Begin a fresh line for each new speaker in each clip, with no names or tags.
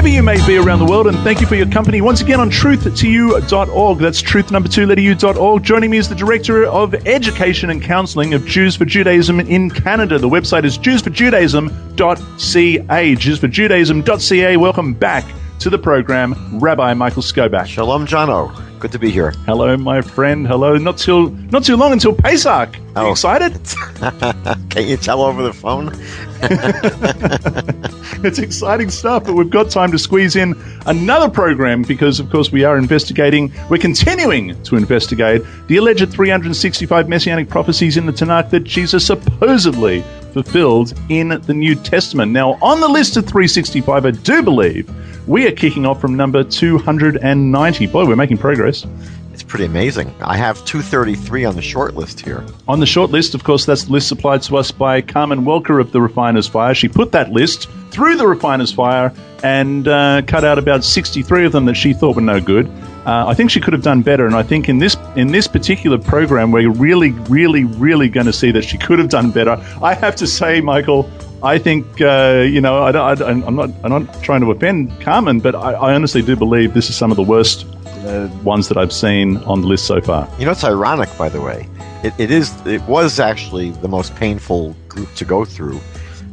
wherever you may be around the world, and thank you for your company once again on truth2u.org. That's truth number two, letter u.org. Joining me is the Director of Education and Counseling of Jews for Judaism in Canada. The website is jewsforjudaism.ca. Jewsforjudaism.ca. Welcome back to the program, Rabbi Michael Skobac.
Shalom, Jono. Good to be here.
Hello, my friend. Hello. Not too not too long until Pesach. Are you
Oh.
excited?
Can you tell over the phone?
it's exciting stuff, but we've got time to squeeze in another program because, of course, we are investigating, we're continuing to investigate the alleged 365 messianic prophecies in the Tanakh that Jesus supposedly fulfilled in the New Testament. Now, on the list of 365, I do believe we are kicking off from number 290. Boy, we're making progress.
It's pretty amazing. I have 233 on the short list here.
On the short list, of course, that's the list supplied to us by Carmen Welker of the Refiner's Fire. She put that list through the Refiner's Fire and uh, cut out about 63 of them that she thought were no good. Uh, I think she could have done better, and I think in this in this particular program, we're really, really, really going to see that she could have done better. I have to say, Michael, I think uh, you know I, am not I'm not trying to offend Carmen, but I, I honestly do believe this is some of the worst uh, ones that I've seen on the list so far.
You know, it's ironic, by the way. It, it is. It was actually the most painful group to go through.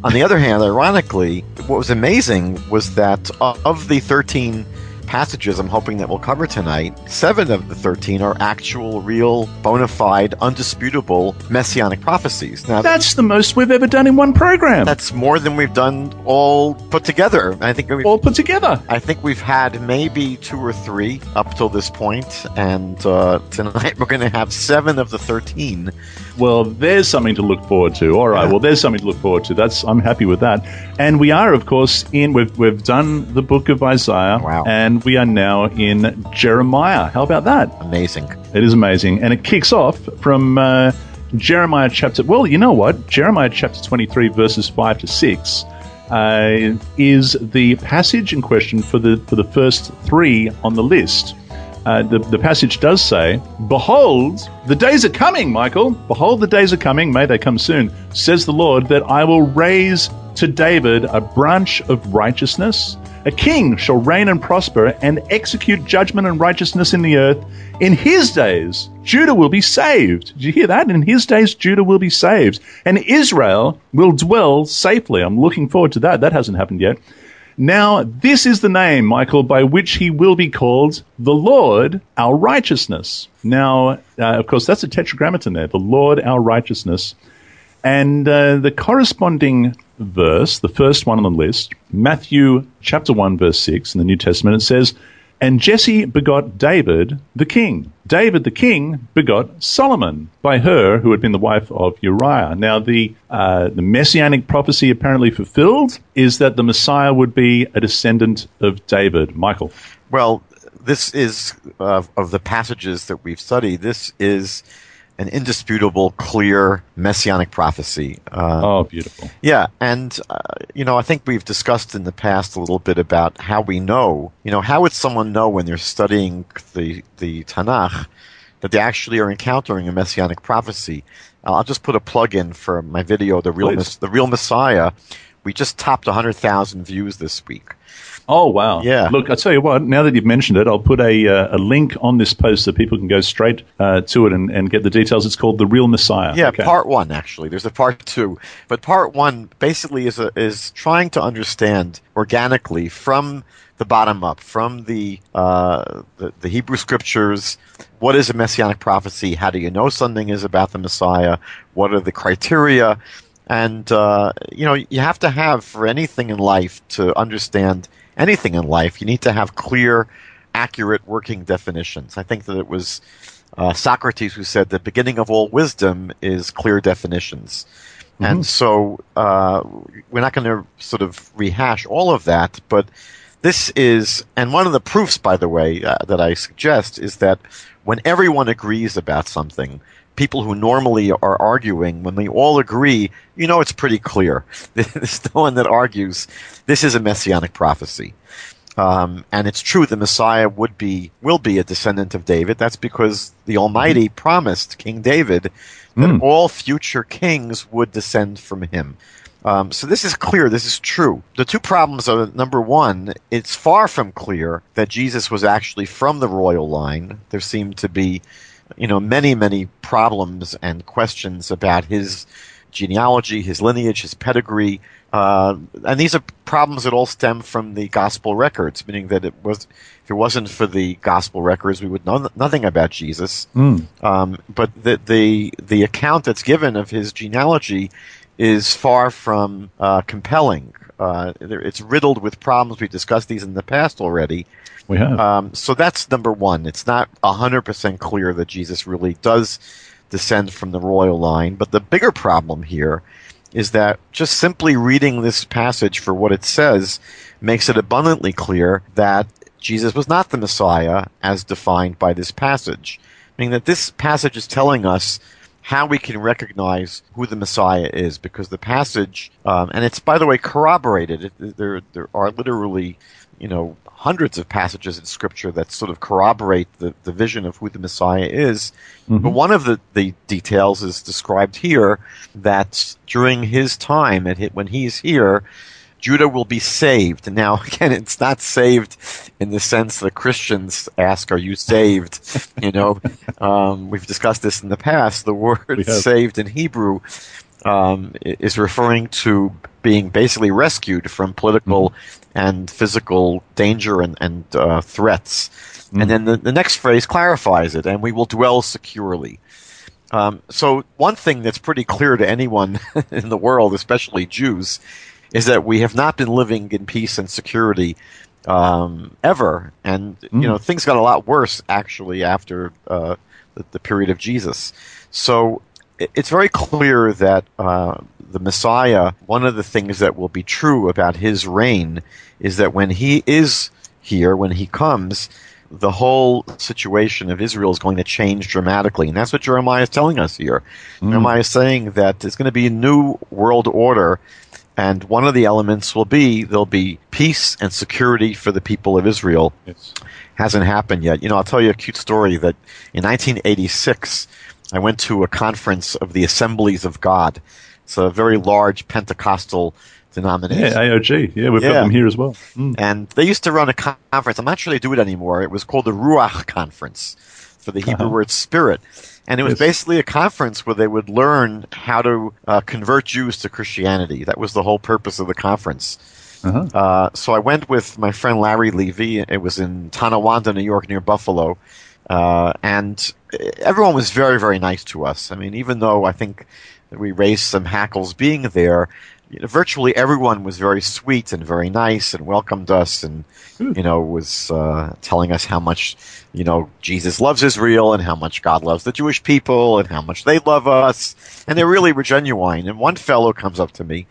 On the other hand, ironically, what was amazing was that of the 13 passages I'm hoping that we'll cover tonight, seven of the 13 are actual, real, bona fide, undisputable messianic prophecies. Now,
That's the most we've ever done in one program.
that's more than we've done all put together. I think we've
all put together.
I think we've had maybe two or three up till this point, and uh, tonight we're going to have seven of the thirteen.
Well, there's something to look forward to. All right.
Yeah.
Well, there's something to look forward to. That's I'm happy with that. And we are, of course, in we've we've done the book of Isaiah,
Wow.
and we are now in Jeremiah. How about that?
Amazing.
It is amazing, and it kicks off from uh, Jeremiah chapter. Well, you know what? Jeremiah chapter 23, verses five to six. Uh, is the passage in question for the for the first three on the list. Uh, the, the passage does say, Behold, the days are coming, Michael. Behold, the days are coming. May they come soon, says the Lord, that I will raise to David a branch of righteousness. A king shall reign and prosper and execute judgment and righteousness in the earth. In his days, Judah will be saved. Did you hear that? In his days, Judah will be saved. And Israel will dwell safely. I'm looking forward to that. That hasn't happened yet. Now, this is the name, Michael, by which he will be called the Lord our righteousness. Now, uh, of course, that's a tetragrammaton there, the Lord our righteousness. And uh, the corresponding verse, the first one on the list, Matthew chapter 1, verse 6 in the New Testament, it says, And Jesse begot David the king. David the king begot Solomon by her who had been the wife of Uriah. Now, the, uh, the messianic prophecy apparently fulfilled is that the Messiah would be a descendant of David. Michael.
Well, this is uh, of the passages that we've studied. This is an indisputable, clear messianic prophecy. Uh,
Oh, beautiful.
Yeah, and uh, you know, I think we've discussed in the past a little bit about how we know. You know, how would someone know when they're studying the the Tanakh that they actually are encountering a messianic prophecy? Uh, I'll just put a plug in for my video, the real. Mess- the real Messiah. We just topped 100,000 views this week.
Oh wow!
Yeah.
Look, I tell you what. Now that you've mentioned it, I'll put a uh, a link on this post so people can go straight uh, to it and, and get the details. It's called the Real Messiah.
Yeah,
Okay.
part one actually. There's a part two, but part one basically is a, is trying to understand organically from the bottom up, from the, uh, the the Hebrew scriptures. What is a messianic prophecy? How do you know something is about the Messiah? What are the criteria? And uh, you know, you have to have for anything in life to understand anything in life. You need to have clear, accurate working definitions. I think that it was uh, Socrates who said the beginning of all wisdom is clear definitions. And so uh, we're not going to sort of rehash all of that, but this is, and one of the proofs, by the way, uh, that I suggest is that when everyone agrees about something, people who normally are arguing, when they all agree, you know it's pretty clear. There's no one that argues this is a messianic prophecy. Um, and it's true the Messiah would be will be a descendant of David. That's because the Almighty promised King David that
Mm.
all future kings would descend from him. Um, so this is clear. This is true. The two problems are number one, it's far from clear that Jesus was actually from the royal line. There seem to be, you know, many, many problems and questions about his genealogy, his lineage, his pedigree. Uh, and these are problems that all stem from the gospel records, meaning that it was, if it wasn't for the gospel records, we would know nothing about Jesus.
Mm.
Um, but the, the the account that's given of his genealogy is far from uh, compelling. Uh, it's riddled with problems. We've discussed these in the past already.
We have.
Um, so that's number one. It's not 100% clear that Jesus really does descend from the royal line. But the bigger problem here is that just simply reading this passage for what it says makes it abundantly clear that Jesus was not the Messiah as defined by this passage. Meaning that this passage is telling us how we can recognize who the Messiah is, because the passage, um, and it's by the way corroborated. It, there, there are literally, you know, hundreds of passages in Scripture that sort of corroborate the, the vision of who the Messiah is. Mm-hmm. But one of the, the details is described here that during his time, at when he's here, Judah will be saved. Now, again, it's not saved in the sense that Christians ask, "Are you saved?" you know, um, we've discussed this in the past. The word "saved" in Hebrew um, is referring to being basically rescued from political mm-hmm. and physical danger and, and uh, threats. Mm-hmm. And then the, the next phrase clarifies it, and we will dwell securely. Um, so one thing that's pretty clear to anyone in the world, especially Jews, is that we have not been living in peace and security um, ever, and mm. you know things got a lot worse actually after uh, the, the, period of Jesus. So it, it's very clear that uh, the Messiah. One of the things that will be true about his reign is that when he is here, when he comes, the whole situation of Israel is going to change dramatically. And that's what Jeremiah is telling us here. Mm. Jeremiah is saying that there's going to be a new world order and one of the elements will be there'll be peace and security for the people of Israel.
Yes.
Hasn't happened yet. You know, I'll tell you a cute story that in 1986, I went to a conference of the Assemblies of God. It's a very large Pentecostal denomination.
Yeah, AOG. Yeah, we've yeah. got them here as well.
Mm. And they used to run a conference. I'm not sure they do it anymore. It was called the Ruach Conference for the Hebrew uh-huh. word spirit. And it was yes. basically a conference where they would learn how to uh, convert Jews to Christianity. That was the whole purpose of the conference. Uh-huh. Uh, so I went with my friend Larry Levy. It was in Tonawanda, New York, near Buffalo. Uh, and everyone was very, very nice to us. I mean, even though I think we raised some hackles being there, you know, virtually everyone was very sweet and very nice and welcomed us and hmm. you know was uh, telling us how much you know Jesus loves Israel and how much God loves the Jewish people and how much they love us and they really were genuine. And one fellow comes up to me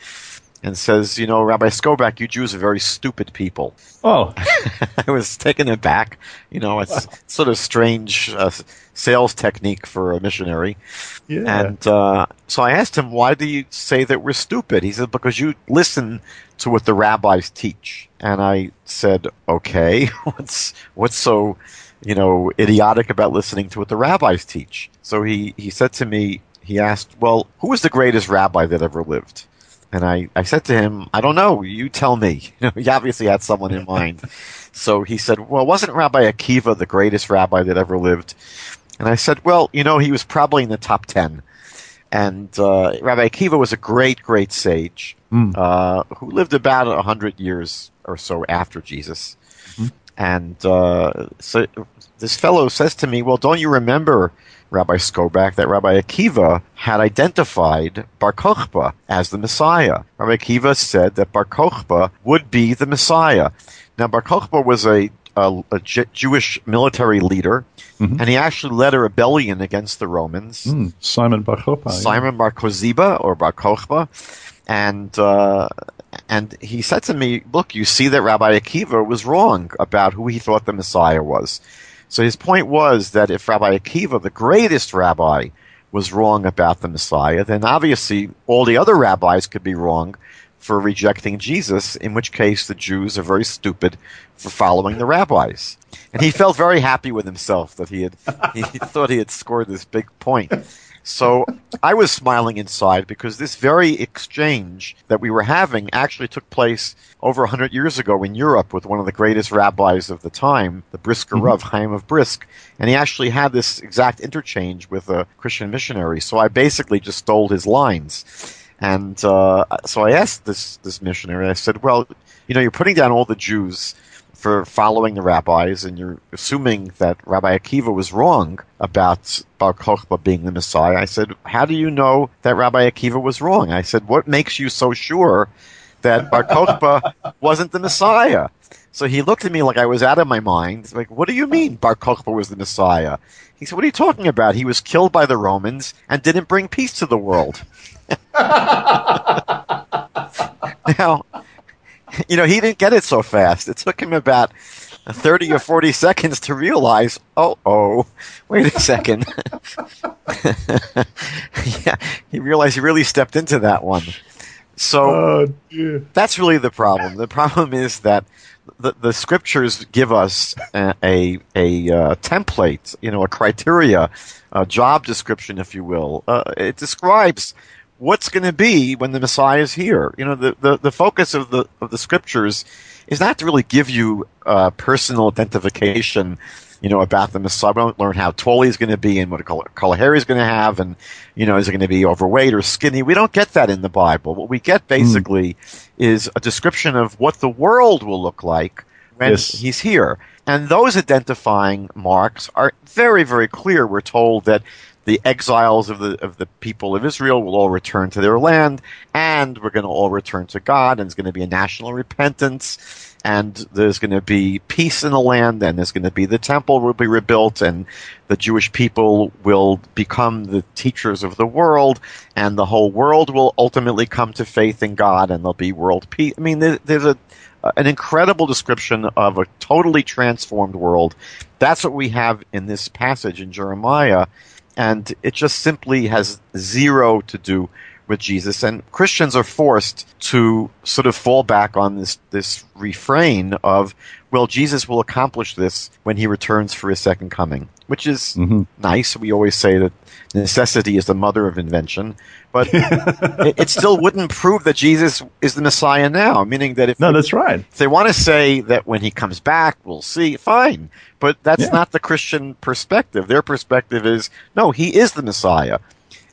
and says, "You know, Rabbi Skobac, you Jews are very stupid people."
Oh,
I was taken aback. You know, it's wow. sort of strange uh, sales technique for a missionary.
Yeah.
And uh, so I asked him, "Why do you say that we're stupid?" He said, "Because you listen to what the rabbis teach." And I said, "Okay, what's what's so?" You know, idiotic about listening to what the rabbis teach. So he, he said to me, he asked, Well, who was the greatest rabbi that ever lived? And I, I said to him, I don't know, you tell me. You know, he obviously had someone in mind. So he said, well, wasn't Rabbi Akiva the greatest rabbi that ever lived? And I said, well, you know, he was probably in the top 10. And uh, Rabbi Akiva was a great, great sage mm. uh, who lived about 100 years or so after Jesus. Mm. And uh, so this fellow says to me, well, don't you remember Rabbi Skobac that Rabbi Akiva had identified Bar Kokhba as the Messiah. Rabbi Akiva said that Bar Kokhba would be the Messiah. Now, Bar Kokhba was a, a, a J- Jewish military leader, mm-hmm. and he actually led a rebellion against the Romans.
Mm, Simon Bar Kokhba.
Simon yeah. Bar Koziba or Bar Kokhba. And, uh, and he said to me, look, you see that Rabbi Akiva was wrong about who he thought the Messiah was. So his point was that if Rabbi Akiva, the greatest rabbi, was wrong about the Messiah, then obviously all the other rabbis could be wrong for rejecting Jesus, in which case the Jews are very stupid for following the rabbis. And he felt very happy with himself that he had he thought he had scored this big point. So I was smiling inside because this very exchange that we were having actually took place over 100 years ago in Europe with one of the greatest rabbis of the time, the Brisker mm-hmm. Rav, Chaim of Brisk. And he actually had this exact interchange with a Christian missionary. So I basically just stole his lines. And uh, so I asked this, this missionary, I said, well, you know, you're putting down all the Jews for following the rabbis, and you're assuming that Rabbi Akiva was wrong about Bar Kokhba being the Messiah. I said, How do you know that Rabbi Akiva was wrong? I said, What makes you so sure that Bar Kokhba wasn't the Messiah? So he looked at me like I was out of my mind. Like, what do you mean Bar Kokhba was the Messiah? He said, What are you talking about? He was killed by the Romans and didn't bring peace to the world. now, you know, he didn't get it so fast. It took him about 30 or 40 seconds to realize, oh, oh, wait a second. yeah, he realized he really stepped into that one. So oh, that's really the problem. The problem is that the, the scriptures give us a, a, a uh, template, you know, a criteria, a job description, if you will. Uh, it describes what's going to be when the Messiah is here. You know, the, the, the focus of the of the scriptures is not to really give you uh, personal identification. You know about the Messiah. We don't learn how tall he's going to be and what color, color hair he's going to have, and you know is he going to be overweight or skinny. We don't get that in the Bible. What we get basically mm. is a description of what the world will look like when yes. he's here. And those identifying marks are very, very clear. We're told that the exiles of the of the people of Israel will all return to their land, and we're going to all return to God, and it's going to be a national repentance, and there's going to be peace in the land, and there's going to be the temple will be rebuilt, and the Jewish people will become the teachers of the world, and the whole world will ultimately come to faith in God, and there'll be world peace. I mean, there's a an incredible description of a totally transformed world. That's what we have in this passage in Jeremiah and it just simply has zero to do with Jesus. And Christians are forced to sort of fall back on this, this refrain of, well, Jesus will accomplish this when he returns for his second coming, which is mm-hmm. nice. We always say that necessity is the mother of invention, but it, it, still wouldn't prove that Jesus is the Messiah now. Meaning that if
no, that's right.
If they want to say that when he comes back, we'll see, fine. But that's yeah. not the Christian perspective. Their perspective is no, he is the Messiah,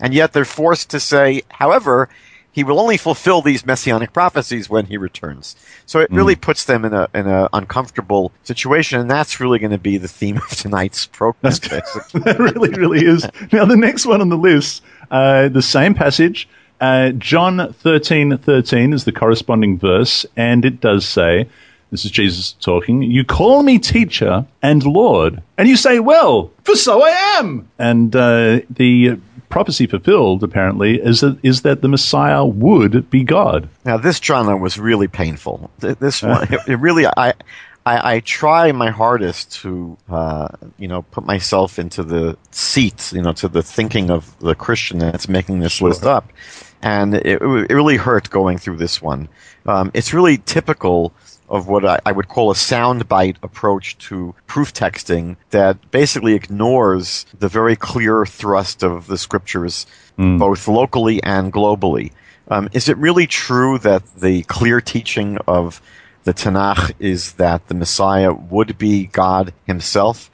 and yet they're forced to say, however, he will only fulfill these messianic prophecies when he returns. So it really mm. puts them in a in an uncomfortable situation, and that's really going to be the theme of tonight's program.
that really, really is. Now, the next one on the list, uh, the same passage, uh, John thirteen thirteen is the corresponding verse, and it does say. This is Jesus talking. You call me teacher and Lord, and you say, "Well, for so I am." And uh, the prophecy fulfilled, apparently, is that, is that the Messiah would be God.
Now, this genre was really painful. This one, it, it really, I, I, I, try my hardest to, uh, you know, put myself into the seat, you know, to the thinking of the Christian that's making this sure. list up. And it, it really hurt going through this one. Um, it's really typical of what I, I would call a soundbite approach to proof texting that basically ignores the very clear thrust of the scriptures, mm. both locally and globally. Um, is it really true that the clear teaching of the Tanakh is that the Messiah would be God himself?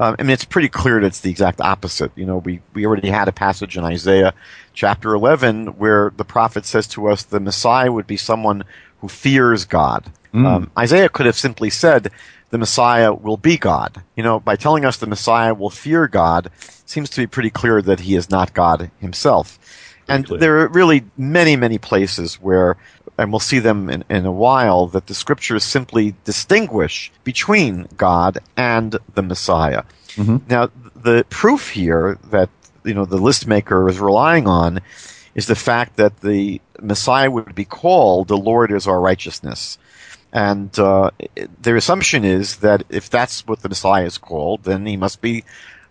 Um, I mean, it's pretty clear that it's the exact opposite. You know, we, we already had a passage in Isaiah chapter 11 where the prophet says to us the Messiah would be someone who fears God. Mm. Um, Isaiah could have simply said, the Messiah will be God. You know, by telling us the Messiah will fear God, seems to be pretty clear that he is not God himself. And there are really many, many places where, and we'll see them in, in a while, that the scriptures simply distinguish between God and the Messiah. Mm-hmm. Now, the proof here that, you know, the list maker is relying on is the fact that the Messiah would be called the Lord is our righteousness. And uh, their assumption is that if that's what the Messiah is called, then he must be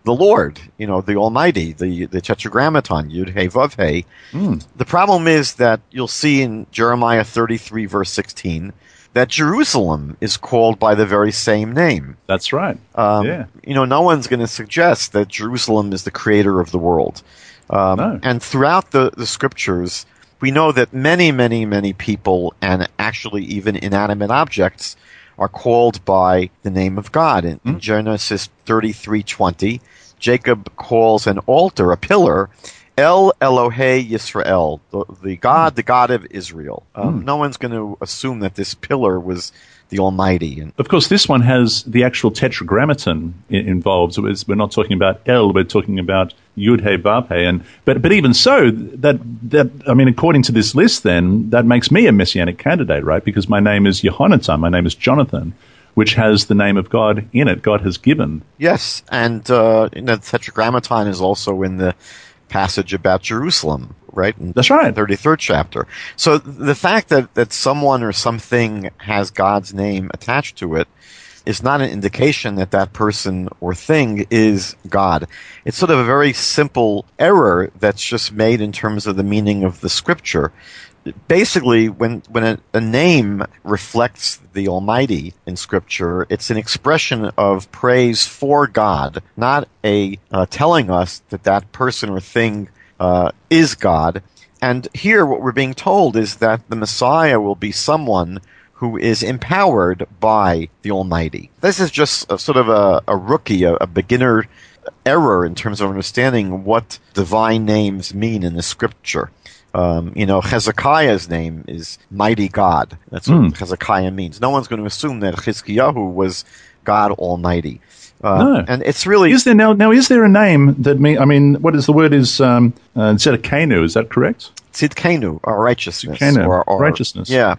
the Lord, you know, the Almighty, the the Tetragrammaton, Yud Hey Vav Hey. Mm. The problem is that you'll see in Jeremiah 33 verse 16 that Jerusalem is called by the very same name.
That's right.
Um, yeah. You know, no one's going to suggest that Jerusalem is the creator of the world. Um,
No.
And throughout the, the scriptures, we know that many, many, many people, and actually even inanimate objects, are called by the name of God. In, in hmm? Genesis thirty-three twenty, Jacob calls an altar, a pillar, El Elohe Yisrael, the, the God, hmm. the God of Israel. Um, hmm. No one's going to assume that this pillar was the Almighty. And
Of course, this one has the actual tetragrammaton involved. So it's, we're not talking about El, we're talking about Yud He Vav He. And but but even so, that that I mean, according to this list, then that makes me a messianic candidate, right? Because my name is Yehonatan, my name is Jonathan, which has the name of God in it. God has given.
Yes, and uh, you know, the Tetragrammaton is also in the passage about Jerusalem, right? In
That's right.
the 33rd chapter. So the fact that, that someone or something has God's name attached to it is not an indication that that person or thing is God. It's sort of a very simple error that's just made in terms of the meaning of the scripture. Basically, when, when a, a name reflects the Almighty in Scripture, it's an expression of praise for God, not a uh, telling us that that person or thing uh, is God. And here, what we're being told is that the Messiah will be someone who is empowered by the Almighty. This is just a, sort of a, a rookie, a, a beginner error in terms of understanding what divine names mean in the Scripture. Um, you know, Hezekiah's name is Mighty God. That's what
Hmm.
Hezekiah means. No one's going to assume that Chizkiyahu was God Almighty. Uh,
No.
And it's really
Is there now? Now, is there a name that mean? I mean, what is the word? Is um, uh, Zedekanu? Is that correct?
Tzidkenu, or righteousness.
Tzidkenu,
or, or-
righteousness.
Yeah.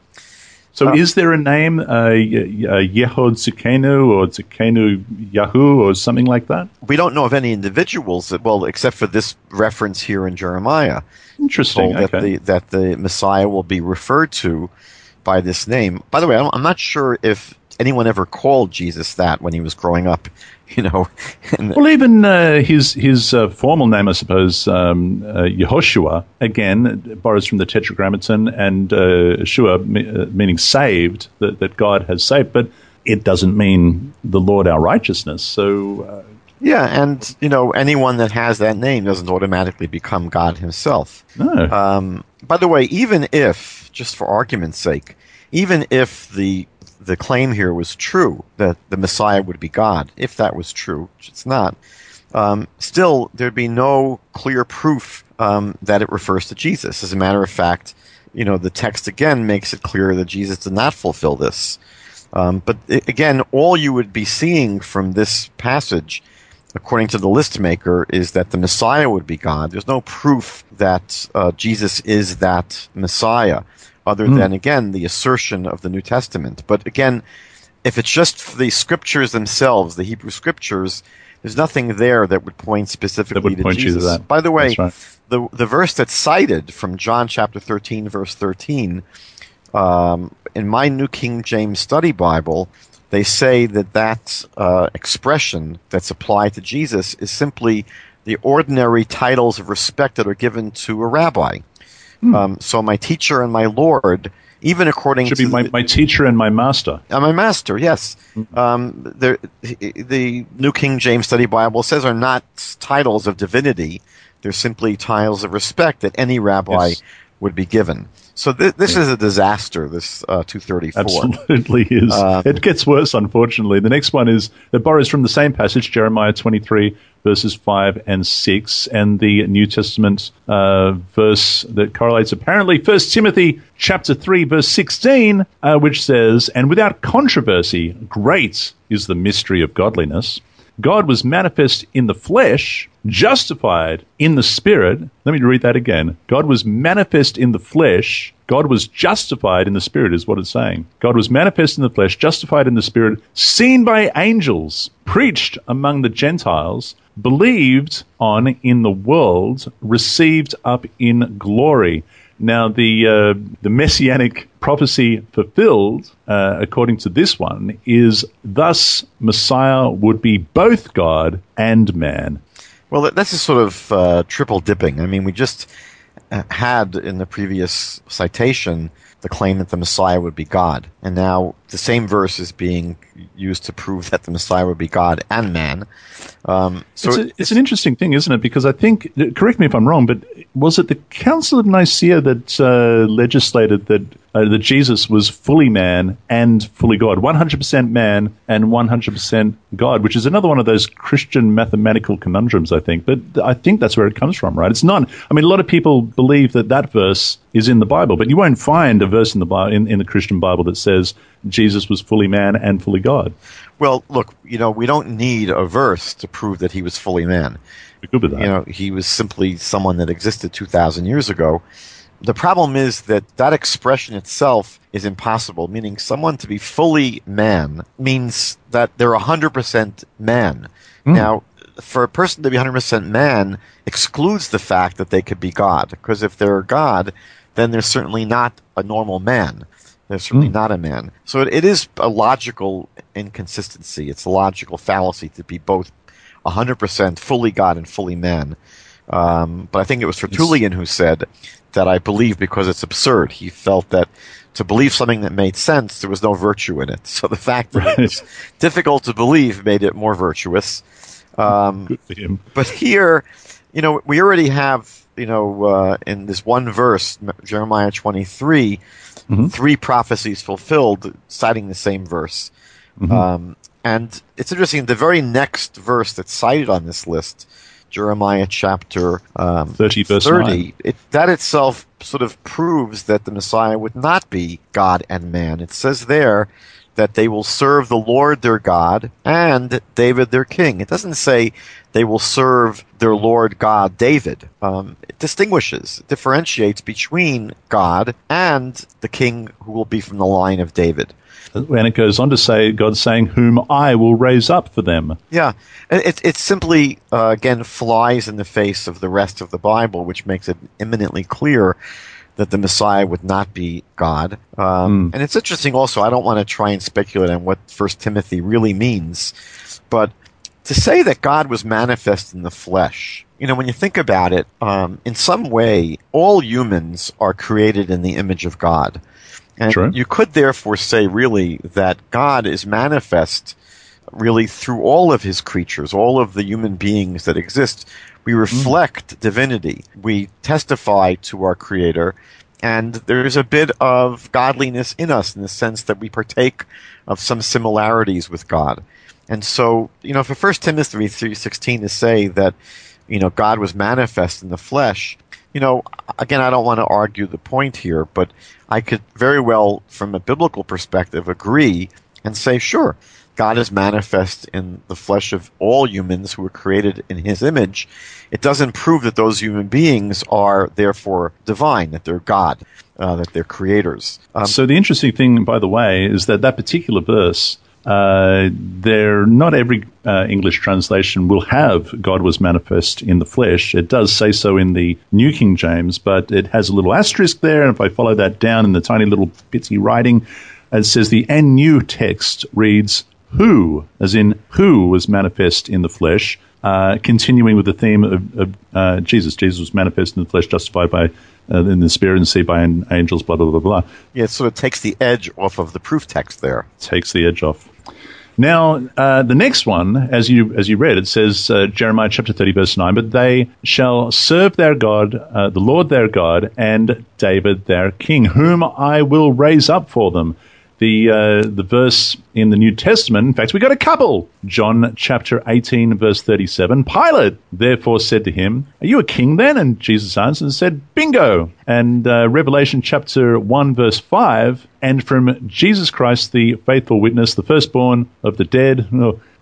So,
Uh,
is there a name, uh, Yehod Zikenu or Zikenu Yahu or something like that?
We don't know of any individuals that, well, except for this reference here in Jeremiah,
Interesting.
told that the that the Messiah will be referred to by this name. By the way, I'm not sure if anyone ever called Jesus that when he was growing up. You know,
Well, even uh, his his uh, formal name, I suppose, um, uh, Yehoshua, again borrows from the Tetragrammaton, and uh, Shua me- uh, meaning saved, that, that God has saved, but it doesn't mean the Lord our righteousness. So, uh,
yeah, and you know, anyone that has that name doesn't automatically become God Himself.
no.
Um, by the way, even if, just for argument's sake, even if the the claim here was true that the Messiah would be God, if that was true, which it's not, um, still there'd be no clear proof um, that it refers to Jesus. As a matter of fact, you know the text again makes it clear that Jesus did not fulfill this. Um, but i again, all you would be seeing from this passage according to the list maker, is that the Messiah would be God. There's no proof that uh, Jesus is that Messiah, other
Hmm.
than, again, the assertion of the New Testament. But again, if it's just the scriptures themselves, the Hebrew scriptures, there's nothing there that would point specifically
would
to
point to
Jesus.
that.
By the way,
right.
the the verse that's cited from John chapter 13, verse 13, um, in my New King James Study Bible, they say that that uh, expression that's applied to Jesus is simply the ordinary titles of respect that are given to a rabbi.
Hmm.
Um, so my teacher and my Lord, even according
Should
to
be my, my teacher and my master.
uh, my master, yes. Um, the, the New King James Study Bible says are not titles of divinity. They're simply titles of respect that any rabbi
Yes.
would be given. So th- this is a disaster, this uh, 234.
Absolutely is.
Um,
it gets worse, unfortunately. The next one is that borrows from the same passage, Jeremiah 23, verses 5 and 6, and the New Testament uh, verse that correlates apparently 1 Timothy chapter 3, verse 16, uh, which says, And without controversy, great is the mystery of godliness. God was manifest in the flesh, justified in the spirit. Let me read that again. God was manifest in the flesh. God was justified in the spirit, is what it's saying. God was manifest in the flesh, justified in the spirit, seen by angels, preached among the Gentiles, believed on in the world, received up in glory. Now, the uh, the messianic prophecy fulfilled, uh, according to this one, is thus Messiah would be both God and man.
Well, th- this is sort of uh, triple dipping. I mean, we just uh, had in the previous citation the claim that the Messiah would be God, and now the same verse is being used to prove that the Messiah would be God and man. Um, so
it's, a, it's, an interesting thing, isn't it? Because I think, correct me if I'm wrong, but was it the Council of Nicaea that uh, legislated that uh, that Jesus was fully man and fully God, 100% man and 100% God, which is another one of those Christian mathematical conundrums, I think. But I think that's where it comes from, right? It's not. I mean, a lot of people believe that that verse is in the Bible, but you won't find a verse in the Bible, in, in the Christian Bible that says Jesus was fully man and fully God.
Well, look, you know, we don't need a verse to prove that he was fully man.
Good with that.
You know, he was simply someone that existed 2,000 years ago. The problem is that that expression itself is impossible, meaning someone to be fully man means that they're 100% man. Mm. Now, for a person to be 100% man excludes the fact that they could be God, because if they're God, then they're certainly not a normal man. They're certainly mm. not a man. So it, it is a logical inconsistency. It's a logical fallacy to be both 100% fully God and fully man. Um, but I think it was Tertullian who said that I believe because it's absurd. He felt that to believe something that made sense, there was no virtue in it. So the fact that right. it was difficult to believe made it more virtuous. Um, but here, you know, we already have, you know, uh, in this one verse, Jeremiah 23, mm-hmm. three prophecies fulfilled, citing the same verse. Mm-hmm. Um, and it's interesting, the very next verse that's cited on this list, Jeremiah chapter um,
30, verse
30 it, that itself sort of proves that the Messiah would not be God and man. It says there that they will serve the Lord their God and David their king. It doesn't say they will serve their Lord God David. Um, it distinguishes, differentiates between God and the king who will be from the line of David.
And it goes on to say, God saying, whom I will raise up for them.
Yeah. It, it simply, uh, again, flies in the face of the rest of the Bible, which makes it eminently clear that the Messiah would not be God. Um, mm. And it's interesting also, I don't want to try and speculate on what First Timothy really means, but to say that God was manifest in the flesh, you know, when you think about it, um, in some way, all humans are created in the image of God. And True. you could therefore say, really, that God is manifest really through all of his creatures, all of the human beings that exist. We reflect mm. divinity. We testify to our Creator. And there's a bit of godliness in us in the sense that we partake of some similarities with God. And so, you know, for First Timothy 3.16 to say that, you know, God was manifest in the flesh, you know, again, I don't want to argue the point here, but I could very well, from a biblical perspective, agree and say, sure, God is manifest in the flesh of all humans who were created in his image. It doesn't prove that those human beings are therefore divine, that they're God, uh, that they're creators.
Um, so the interesting thing, by the way, is that that particular verse uh, there, not every uh, English translation will have God was manifest in the flesh. It does say so in the New King James, but it has a little asterisk there. And if I follow that down in the tiny little bitsy writing, it says the NU text reads, who, as in who was manifest in the flesh, uh, continuing with the theme of, of uh, Jesus. Jesus was manifest in the flesh, justified by uh, in the spirit and saved by angels, blah, blah, blah, blah.
Yeah, so it takes the edge off of the proof text there.
Takes the edge off. Now, uh, the next one, as you as you read, it says uh, Jeremiah chapter thirty, verse nine. But they shall serve their God, uh, the Lord their God, and David their king, whom I will raise up for them the uh, the verse in the New Testament. In fact, we got a couple. John chapter 18, verse 37. Pilate therefore said to him, Are you a king then? And Jesus answered and said, Bingo. And uh, Revelation chapter 1, verse 5. And from Jesus Christ, the faithful witness, the firstborn of the dead,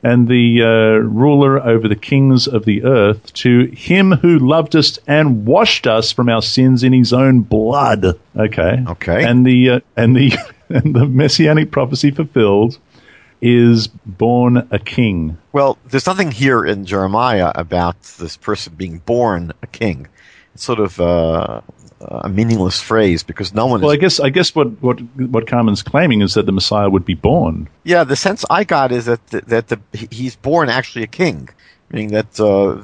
and the uh, ruler over the kings of the earth, to him who loved us and washed us from our sins in his own blood. Okay.
Okay.
And the uh, and the and the messianic prophecy fulfilled is born a king.
Well, there's nothing here in Jeremiah about this person being born a king. It's sort of uh, a meaningless phrase because no one.
Well, is, I guess I guess what what what Carmen's claiming is that the Messiah would be born.
Yeah, the sense I got is that the, that the he's born actually a king, meaning that uh,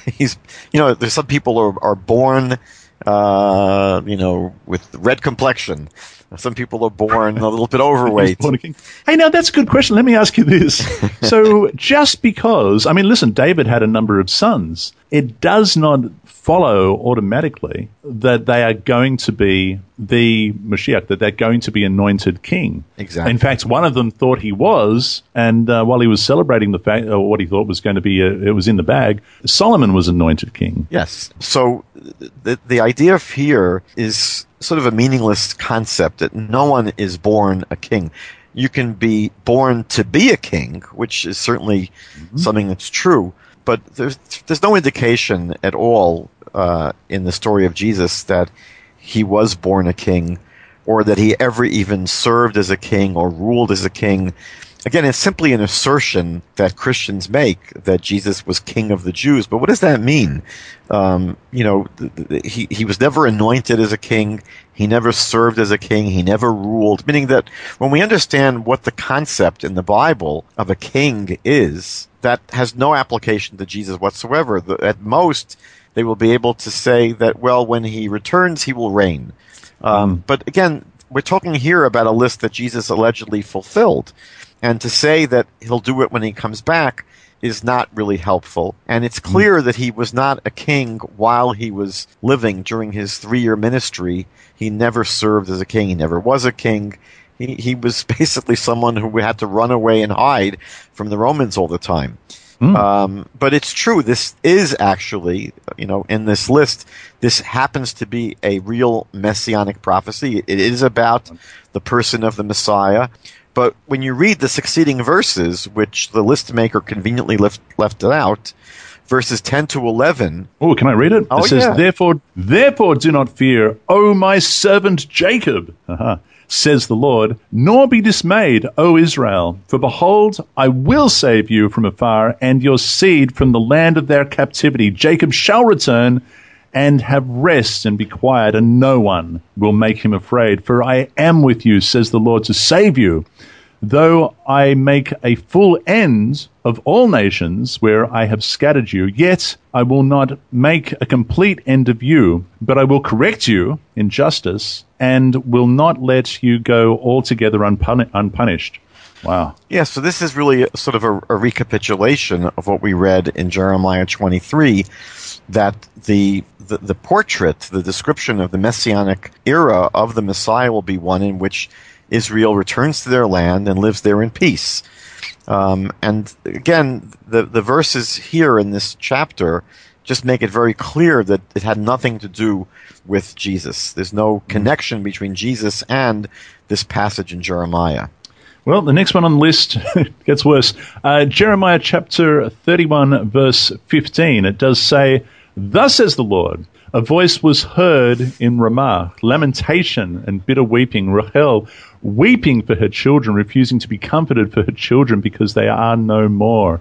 he's you know there's some people are are born uh, you know, with red complexion. Some people are born a little bit overweight.
hey, now that's a good question. Let me ask you this. so, just because, I mean, listen, David had a number of sons, it does not follow automatically that they are going to be the Mashiach, that they're going to be anointed king.
Exactly.
In fact, one of them thought he was, and uh, while he was celebrating the fact, or what he thought was going to be, a, uh, it was in the bag. Solomon was anointed king.
Yes. So the the idea of here is sort of a meaningless concept that no one is born a king you can be born to be a king, which is certainly mm-hmm. something that's true. But there's there's no indication at all uh, in the story of Jesus that he was born a king or that he ever even served as a king or ruled as a king. Again, it's simply an assertion that Christians make that Jesus was king of the Jews. But what does that mean? Um, you know, he, he was never anointed as a king. He never served as a king. He never ruled. Meaning that when we understand what the concept in the Bible of a king is, that has no application to Jesus whatsoever. The, at most, they will be able to say that, well, when he returns, he will reign. Um, mm. But again, we're talking here about a list that Jesus allegedly fulfilled. And to say that he'll do it when he comes back is not really helpful. And it's mm. clear that he was not a king while he was living during his three year ministry. He never served as a king. He never was a king. He, he was basically someone who had to run away and hide from the Romans all the time. Mm. Um, but it's true. This is actually, you know, in this list, this happens to be a real messianic prophecy. It is about the person of the Messiah. But when you read the succeeding verses, which the list maker conveniently left, left out, verses 10 to 11.
Oh, can I read it?
Oh,
it says,
yeah.
Therefore, therefore do not fear, O my servant Jacob. Uh-huh says the Lord, nor be dismayed, O Israel, for behold, I will save you from afar, and your seed from the land of their captivity. Jacob shall return and have rest and be quiet, and no one will make him afraid. For I am with you, says the Lord, to save you. Though I make a full end of all nations where I have scattered you, yet I will not make a complete end of you, but I will correct you in justice and will not let you go altogether unpun- unpunished. Wow.
Yeah, so this is really sort of a, a, recapitulation of what we read in Jeremiah 23 that the, the, the portrait, the description of the messianic era of the Messiah will be one in which Israel returns to their land and lives there in peace. Um, and again, the, the verses here in this chapter just make it very clear that it had nothing to do with Jesus. There's no mm-hmm. connection between Jesus and this passage in Jeremiah.
Well, the next one on the list gets worse. Uh, Jeremiah chapter 31, verse 15. It does say, Thus says the Lord, a voice was heard in Ramah, lamentation and bitter weeping. Rachel weeping for her children, refusing to be comforted for her children because they are no more.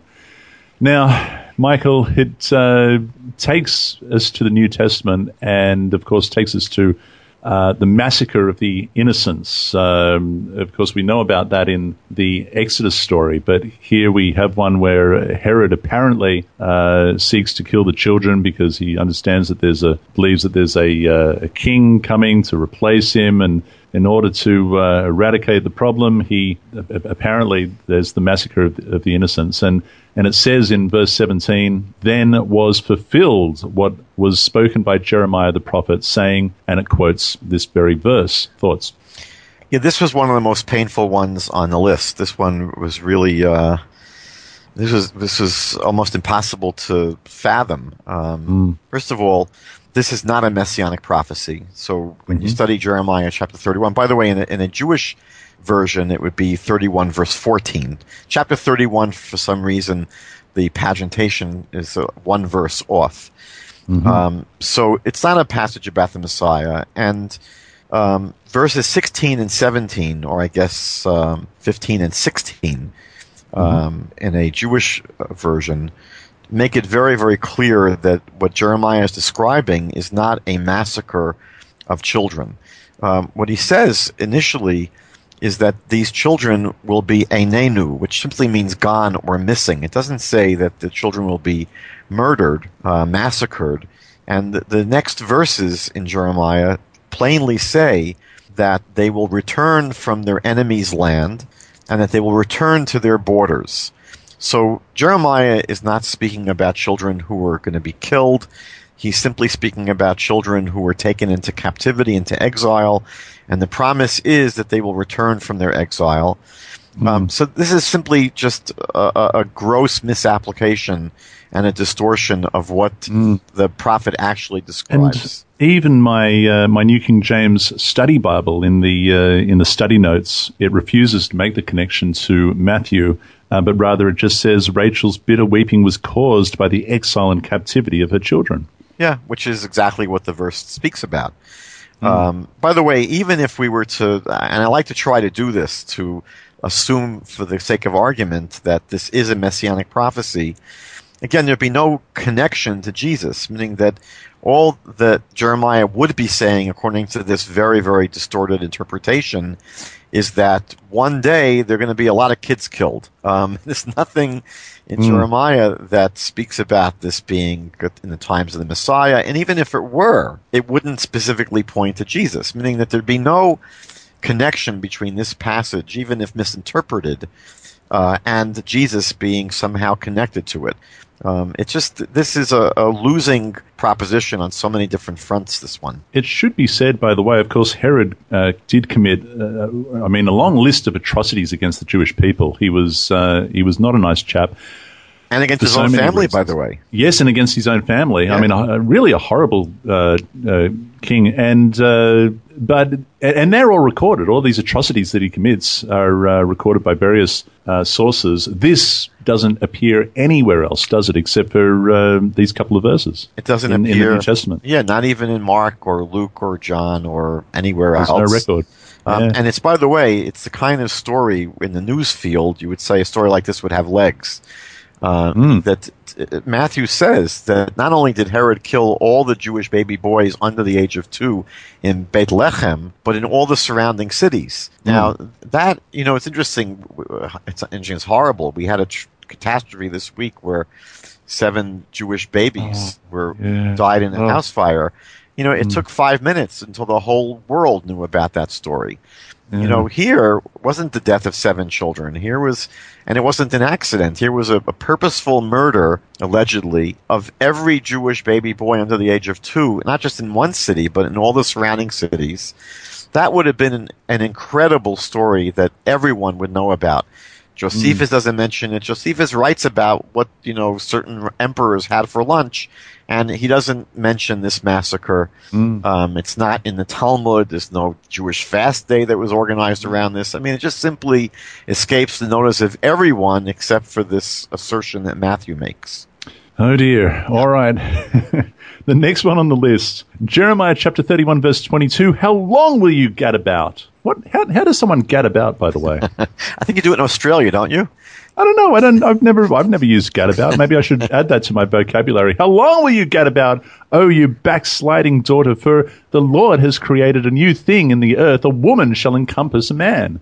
Now, Michael, it uh, takes us to the New Testament and, of course, takes us to uh, the massacre of the innocents. Um, of course, we know about that in the Exodus story, but here we have one where Herod apparently uh, seeks to kill the children because he understands that there's a believes that there's a, uh, a king coming to replace him, and in order to uh, eradicate the problem, he apparently there's the massacre of, of, the innocents, and and it says in verse 17, then was fulfilled what was spoken by Jeremiah the prophet, saying, and it quotes this very verse. Thoughts?
Yeah, this was one of the most painful ones on the list. This one was really. Uh, this was this was almost impossible to fathom. Um, mm. First of all, this is not a messianic prophecy. So when mm-hmm. you study Jeremiah chapter 31, by the way, in a, in a Jewish version, it would be 31 verse 14. Chapter 31, for some reason, the pagination is uh, one verse off. Mm-hmm. Um, so it's not a passage about the Messiah. And um, verses 16 and 17, or I guess um, 15 and 16, mm-hmm. Um, in a Jewish uh, version, make it very, very clear that what Jeremiah is describing is not a massacre of children. Um, what he says initially is that these children will be einenu, which simply means gone or missing. It doesn't say that the children will be murdered, uh, massacred. And the, the next verses in Jeremiah plainly say that they will return from their enemy's land and that they will return to their borders. So Jeremiah is not speaking about children who are going to be killed. He's simply speaking about children who were taken into captivity, into exile, and the promise is that they will return from their exile. Mm. Um, so this is simply just a, a, gross misapplication and a distortion of what mm. the prophet actually describes.
And even my uh, my New King James Study Bible in the uh, in the study notes it refuses to make the connection to Matthew, uh, but rather it just says Rachel's bitter weeping was caused by the exile and captivity of her children.
Yeah, which is exactly what the verse speaks about. Mm. Um, by the way, even if we were to, and I like to try to do this to assume, for the sake of argument, that this is a messianic prophecy, again, there'd be no connection to Jesus, meaning that all that Jeremiah would be saying, according to this very, very distorted interpretation, is that one day there are going to be a lot of kids killed. Um, there's nothing in mm. Jeremiah that speaks about this being in the times of the Messiah, and even if it were, it wouldn't specifically point to Jesus, meaning that there'd be no connection between this passage, even if misinterpreted, uh, and Jesus being somehow connected to it. Um, it's just this is a, a, losing proposition on so many different fronts. This one.
It should be said, by the way, of course, Herod uh, did commit, uh, I mean, a long list of atrocities against the Jewish people. He was uh, he was not a nice chap.
And against his so own family, reasons. by the way.
Yes, and against his own family. Yeah. I mean, a, really a horrible uh, uh, king. And uh, but and they're all recorded. All these atrocities that he commits are uh, recorded by various uh, sources. This doesn't appear anywhere else, does it? Except for uh, these couple of verses.
It doesn't
in,
appear
in the New Testament.
Yeah, not even in Mark or Luke or John or anywhere
There's
else.
no record.
Um, yeah. And it's, by the way, it's the kind of story in the news field you would say a story like this would have legs. Uh, mm. That uh, Matthew says that not only did Herod kill all the Jewish baby boys under the age of two in Bethlehem, but in all the surrounding cities. Mm. Now that you know, it's interesting. It's. It's horrible. We had a tr- catastrophe this week where seven Jewish babies oh, were yeah. died in a oh. house fire. You know, it mm. took five minutes until the whole world knew about that story. You know, mm-hmm. here wasn't the death of seven children. Here was, and it wasn't an accident. Here was a, a, purposeful murder, allegedly, of every Jewish baby boy under the age of two, not just in one city, but in all the surrounding cities. That would have been an, an incredible story that everyone would know about. Josephus mm. doesn't mention it. Josephus writes about what, you know, certain emperors had for lunch, and he doesn't mention this massacre. Mm. Um, it's not in the Talmud. There's no Jewish fast day that was organized around this. I mean, it just simply escapes the notice of everyone except for this assertion that Matthew makes.
Oh dear. All right. the next one on the list Jeremiah chapter 31, verse 22. How long will you gad about? What? How, how does someone gad about, by the way?
I think you do it in Australia, don't you?
I don't know. I don't. I've never. I've never used gadabout. Maybe I should add that to my vocabulary. How long will you gadabout, oh you backsliding daughter? For the Lord has created a new thing in the earth. A woman shall encompass a man.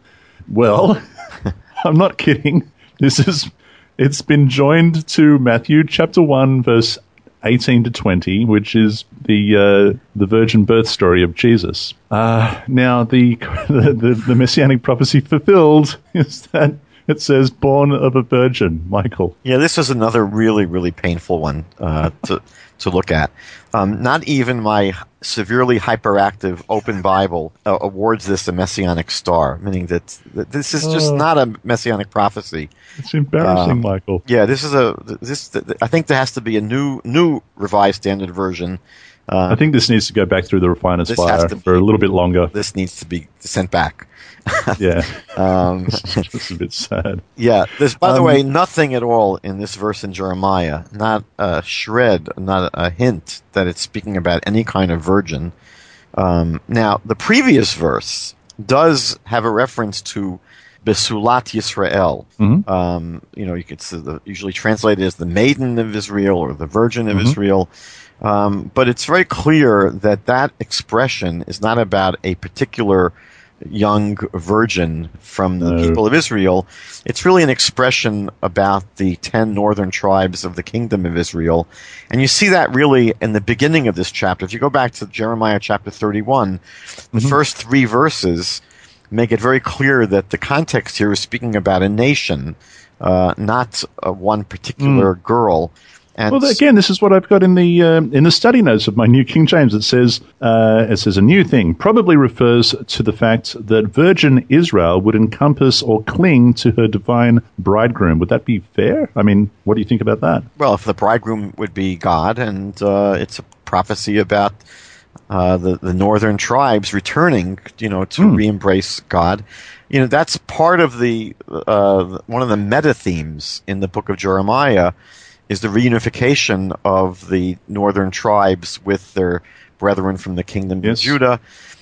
Well, I'm not kidding. This is. It's been joined to Matthew chapter one, verse 18 to 20, which is the uh, the virgin birth story of Jesus. Uh, now, the, the the messianic prophecy fulfilled is that it says born of a virgin, Michael.
Yeah, this is another really, really painful one uh, to to look at. Um, not even my severely hyperactive Open Bible uh, awards this a messianic star, meaning that, that this is just uh, not a messianic prophecy.
It's embarrassing, um, Michael.
Yeah, this is a this. I think there has to be a new new revised standard version.
Uh, I think this needs to go back through the refiner's fire for be, a little bit longer.
This needs to be sent back.
yeah. Um, it's a bit sad.
Yeah. There's, by um, the way, nothing at all in this verse in Jeremiah, not a shred, not a hint that it's speaking about any kind of virgin. Um, now, the previous verse does have a reference to Besulat Yisrael. Mm-hmm. Um, you know, you could see the, usually translated as the maiden of Israel or the virgin of mm-hmm. Israel. Um, but it's very clear that that expression is not about a particular young virgin from the
No.
people of Israel. It's really an expression about the ten northern tribes of the kingdom of Israel. And you see that really in the beginning of this chapter. If you go back to Jeremiah chapter 31, the first three verses make it very clear that the context here is speaking about a nation, uh, not uh, one particular girl. And
Well, again, this is what I've got in the um, in the study notes of my New King James. It says uh, it says a new thing probably refers to the fact that Virgin Israel would encompass or cling to her divine bridegroom. Would that be fair? I mean, what do you think about that?
Well, if the bridegroom would be God, and uh, it's a prophecy about uh, the the northern tribes returning, you know, to re-embrace God. You know, that's part of the uh, one of the meta themes in the book of Jeremiah is the reunification of the northern tribes with their brethren from the kingdom
Yes.
of Judah.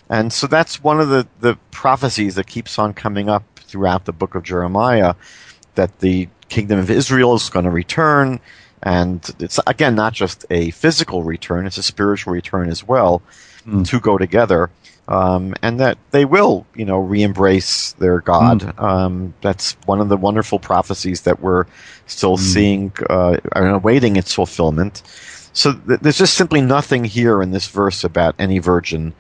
And so that's one of the, the prophecies that keeps on coming up throughout the book of Jeremiah that the kingdom of Israel is going to return. And it's, again, not just a physical return, it's a spiritual return as well. Hmm. The two go together. Um, and that they will, you know, re-embrace their God. Um, that's one of the wonderful prophecies that we're still seeing uh, and awaiting its fulfillment. So th- there's just simply nothing here in this verse about any virgin.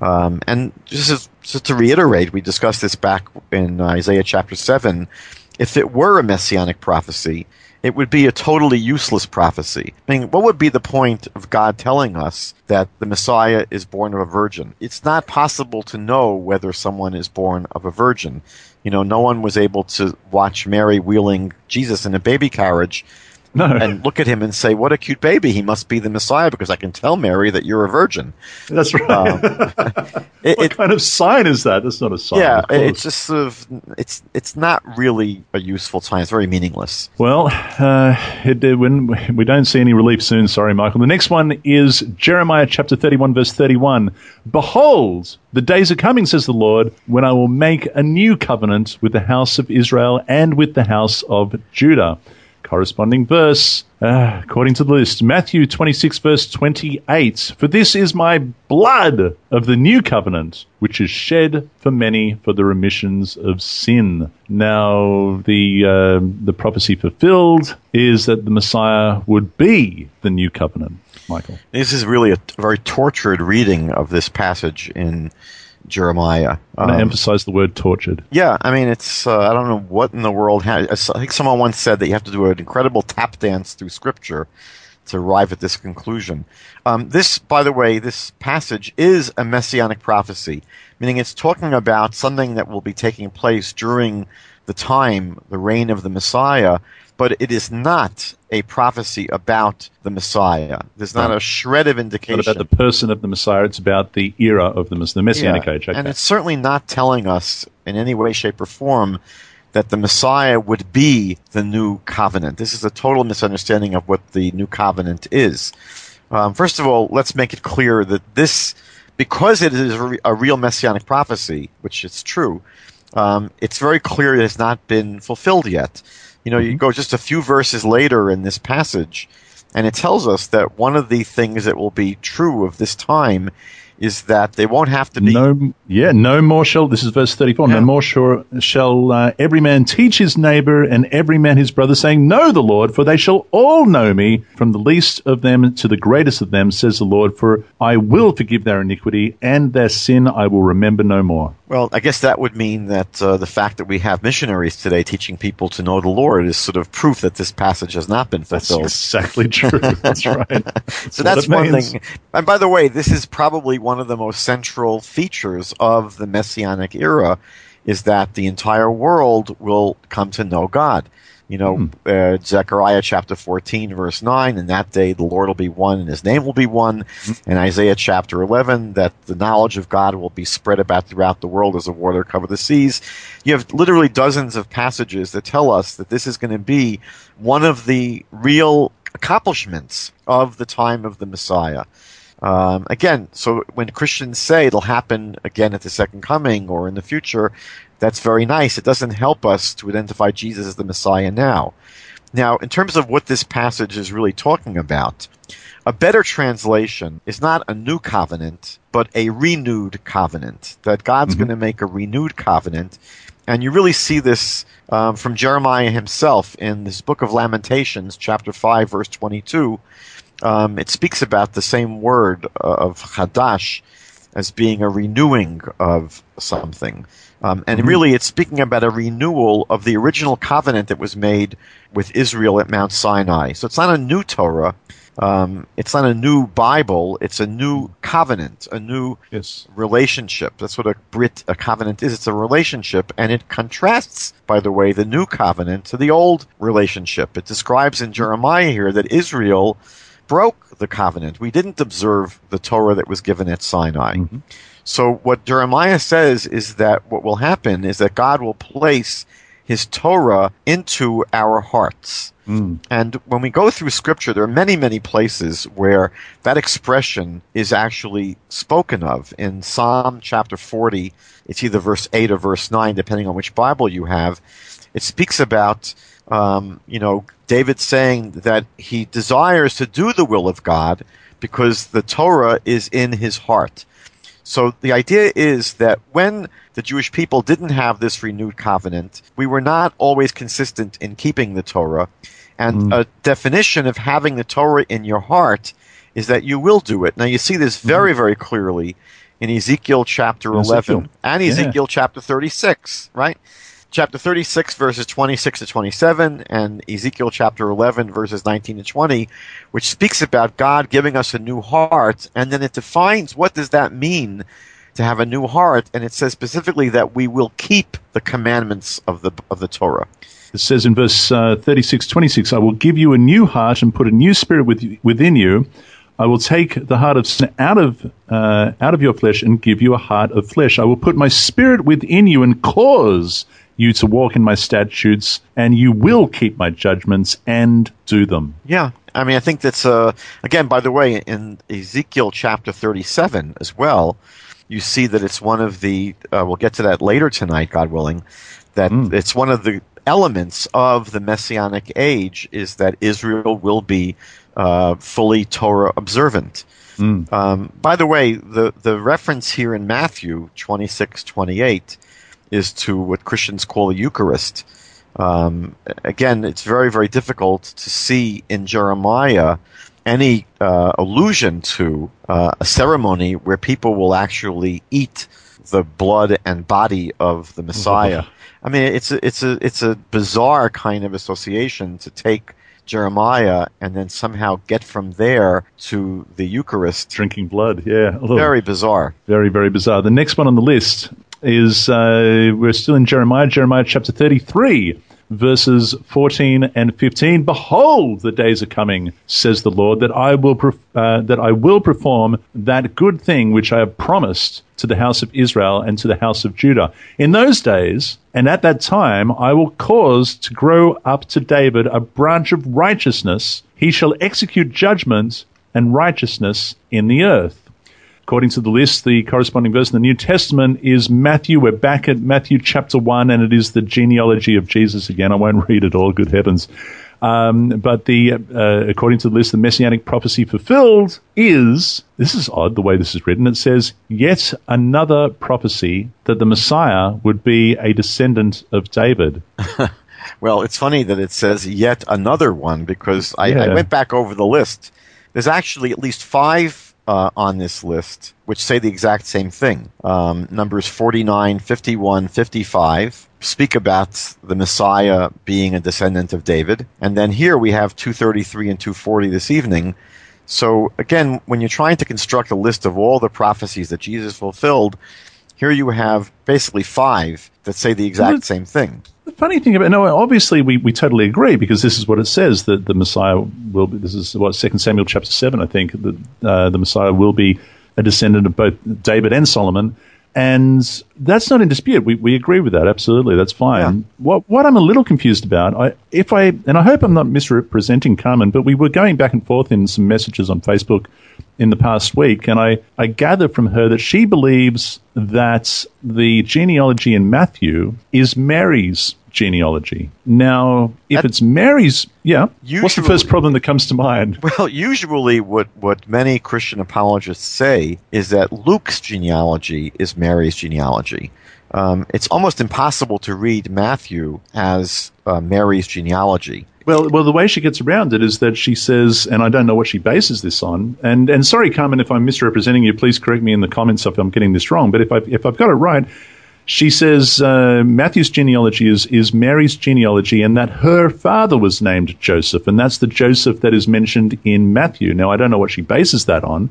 Um, and just, as, just to reiterate, we discussed this back in Isaiah chapter 7. If it were a messianic prophecy, it would be a totally useless prophecy. I mean, what would be the point of God telling us that the Messiah is born of a virgin? It's not possible to know whether someone is born of a virgin. You know, no one was able to watch Mary wheeling Jesus in a baby carriage
No.
and look at him and say, "What a cute baby! He must be the Messiah because I can tell Mary that you're a virgin."
That's right.
It,
what
it,
kind of sign is that? That's not a sign.
yeah, it's just sort of it's it's not really a useful sign. It's very meaningless.
Well, uh, it, when we don't see any relief soon, sorry, Michael. The next one is Jeremiah chapter 31, verse 31. Behold, the days are coming, says the Lord, when I will make a new covenant with the house of Israel and with the house of Judah. Corresponding verse, uh, according to the list, Matthew 26, verse 28. For this is my blood of the new covenant, which is shed for many for the remissions of sin. Now, the, uh, the prophecy fulfilled is that the Messiah would be the new covenant, Michael.
This is really a very tortured reading of this passage in Jeremiah. Um,
to emphasize the word tortured.
Yeah, I mean, it's uh, I don't know what in the world. Ha- I think someone once said that you have to do an incredible tap dance through Scripture to arrive at this conclusion. Um, this, by the way, this passage is a messianic prophecy, meaning it's talking about something that will be taking place during the time, the reign of the Messiah. But it is not a prophecy about the Messiah. There's not a shred of indication.
Not
indication.
about the person of the Messiah, it's about the era of the, the Messianic
Yeah,
age. Okay.
And it's certainly not telling us in any way, shape, or form that the Messiah would be the new covenant. This is a total misunderstanding of what the new covenant is. Um, first of all, let's make it clear that this, because it is a, re- a real messianic prophecy, which is true, um, it's very clear it has not been fulfilled yet. You know, you go just a few verses later in this passage, and it tells us that one of the things that will be true of this time is that they won't have to be
no, yeah, no more shall. This is verse thirty-four.
Yeah.
No more shall, shall uh, every man teach his neighbor and every man his brother, saying, "Know the Lord, for they shall all know me, from the least of them to the greatest of them," says the Lord. For I will forgive their iniquity and their sin I will remember no more.
Well, I guess that would mean that uh, the fact that we have missionaries today teaching people to know the Lord is sort of proof that this passage has not been fulfilled.
That's exactly true. That's right.
so that's one
means.
thing. And by the way, this is probably one of the most central features of the Messianic era is that the entire world will come to know God. You know,
Hmm.
uh, Zechariah chapter 14, verse 9, and that day the Lord will be one and his name will be one.
Hmm.
And Isaiah chapter 11, that the knowledge of God will be spread about throughout the world as the water cover the seas. You have literally dozens of passages that tell us that this is going to be one of the real accomplishments of the time of the Messiah. Um, again, so when Christians say it'll happen again at the second coming or in the future, that's very nice. It doesn't help us to identify Jesus as the Messiah now. Now, in terms of what this passage is really talking about, a better translation is not a new covenant, but a renewed covenant. That God's mm-hmm. going to make a renewed covenant. And you really see this um, from Jeremiah himself in this book of Lamentations, chapter 5, verse 22. Um, it speaks about the same word uh, of Hadash as being a renewing of something. Um, and mm-hmm. really, it's speaking about a renewal of the original covenant that was made with Israel at Mount Sinai. So it's not a new Torah. Um, it's not a new Bible. It's a new covenant, a new yes. relationship. That's what a Brit, a covenant is. It's a relationship, and it contrasts, by the way, the new covenant to the old relationship. It describes in Jeremiah here that Israel broke the covenant. We didn't observe the Torah that was given at Sinai. Mm-hmm. So what Jeremiah says is that what will happen is that God will place his Torah into our hearts. Mm. And when we go through scripture, there are many, many places where that expression is actually spoken of. In Psalm chapter 40, it's either verse 8 or verse 9, depending on which Bible you have. It speaks about um, you know, David saying that he desires to do the will of God because the Torah is in his heart. So the idea is that when the Jewish people didn't have this renewed covenant, we were not always consistent in keeping the Torah. And mm. a definition of having the Torah in your heart is that you will do it. Now you see this very, mm. very clearly in Ezekiel chapter 11 Ezekiel. and Ezekiel yeah. chapter 36, right? Chapter 36 verses 26 to 27 and Ezekiel chapter 11 verses 19 to 20 which speaks about God giving us a new heart and then it defines what does that mean to have a new heart and it says specifically that we will keep the commandments of the of the Torah.
It says in verse uh, 36 26 I will give you a new heart and put a new spirit with, within you I will take the heart of sin out of uh, out of your flesh and give you a heart of flesh. I will put my spirit within you and cause you to walk in my statutes, and you will keep my judgments and do them.
Yeah. I mean, I think that's, uh, again, by the way, in Ezekiel chapter 37 as well, you see that it's one of the, uh, we'll get to that later tonight, God willing, that mm. it's one of the elements of the messianic age is that Israel will be uh, fully Torah observant. Mm. Um, by the way, the, the reference here in Matthew 26, 28 is to what Christians call a Eucharist. Um, again, it's very, very difficult to see in Jeremiah any uh, allusion to uh, a ceremony where people will actually eat the blood and body of the Messiah. I mean, it's a, it's a it's a bizarre kind of association to take Jeremiah and then somehow get from there to the Eucharist.
Drinking blood, yeah.
Very bizarre.
Very, very bizarre. The next one on the list is uh, we're still in Jeremiah, Jeremiah chapter 33, verses 14 and 15. Behold, the days are coming, says the Lord, that I will uh, that I will perform that good thing which I have promised to the house of Israel and to the house of Judah. In those days and at that time, I will cause to grow up to David a branch of righteousness. He shall execute judgment and righteousness in the earth. According to the list, the corresponding verse in the New Testament is Matthew. We're back at Matthew chapter 1, and it is the genealogy of Jesus again. I won't read it all, good heavens. Um, but the uh, according to the list, the messianic prophecy fulfilled is this is odd the way this is written. It says yet another prophecy that the Messiah would be a descendant of David.
well, it's funny that it says yet another one because I, yeah. I went back over the list. There's actually at least five uh, on this list, which say the exact same thing. Um, numbers 49, 51, 55 speak about the Messiah being a descendant of David. And then here we have 233 and 240 this evening. So again, when you're trying to construct a list of all the prophecies that Jesus fulfilled, here you have basically five that say the exact same thing.
Funny thing about no, obviously we, we totally agree because this is what it says that the Messiah will be. This is what Second Samuel chapter seven, I think, that uh, the Messiah will be a descendant of both David and Solomon, and that's not in dispute. We we agree with that absolutely. That's fine. Yeah. What what I'm a little confused about, I if I and I hope I'm not misrepresenting Carmen, but we were going back and forth in some messages on Facebook in the past week, and I, I gather from her that she believes that the genealogy in Matthew is Mary's genealogy. Now, if
That-
it's Mary's, yeah, what's the first problem that comes to mind?
Well, usually what, what many Christian apologists say is that Luke's genealogy is Mary's genealogy. Um, it's almost impossible to read Matthew as uh, Mary's genealogy.
Well, well, the way she gets around it is that she says, and I don't know what she bases this on. And and sorry, Carmen, if I'm misrepresenting you, please correct me in the comments if I'm getting this wrong. But if I if I've got it right, she says uh, Matthew's genealogy is is Mary's genealogy, and that her father was named Joseph, and that's the Joseph that is mentioned in Matthew. Now, I don't know what she bases that on.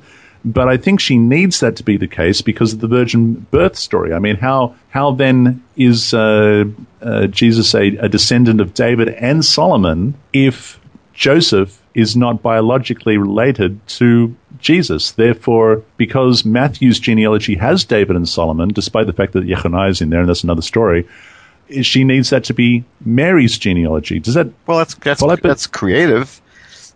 But I think she needs that to be the case because of the virgin birth story. I mean, how how then is uh, uh, Jesus a, a descendant of David and Solomon if Joseph is not biologically related to Jesus? Therefore, because Matthew's genealogy has David and Solomon, despite the fact that Jeconiah is in there, and that's another story, she needs that to be Mary's genealogy. Does that
Well, that's that's
Well,
that's creative.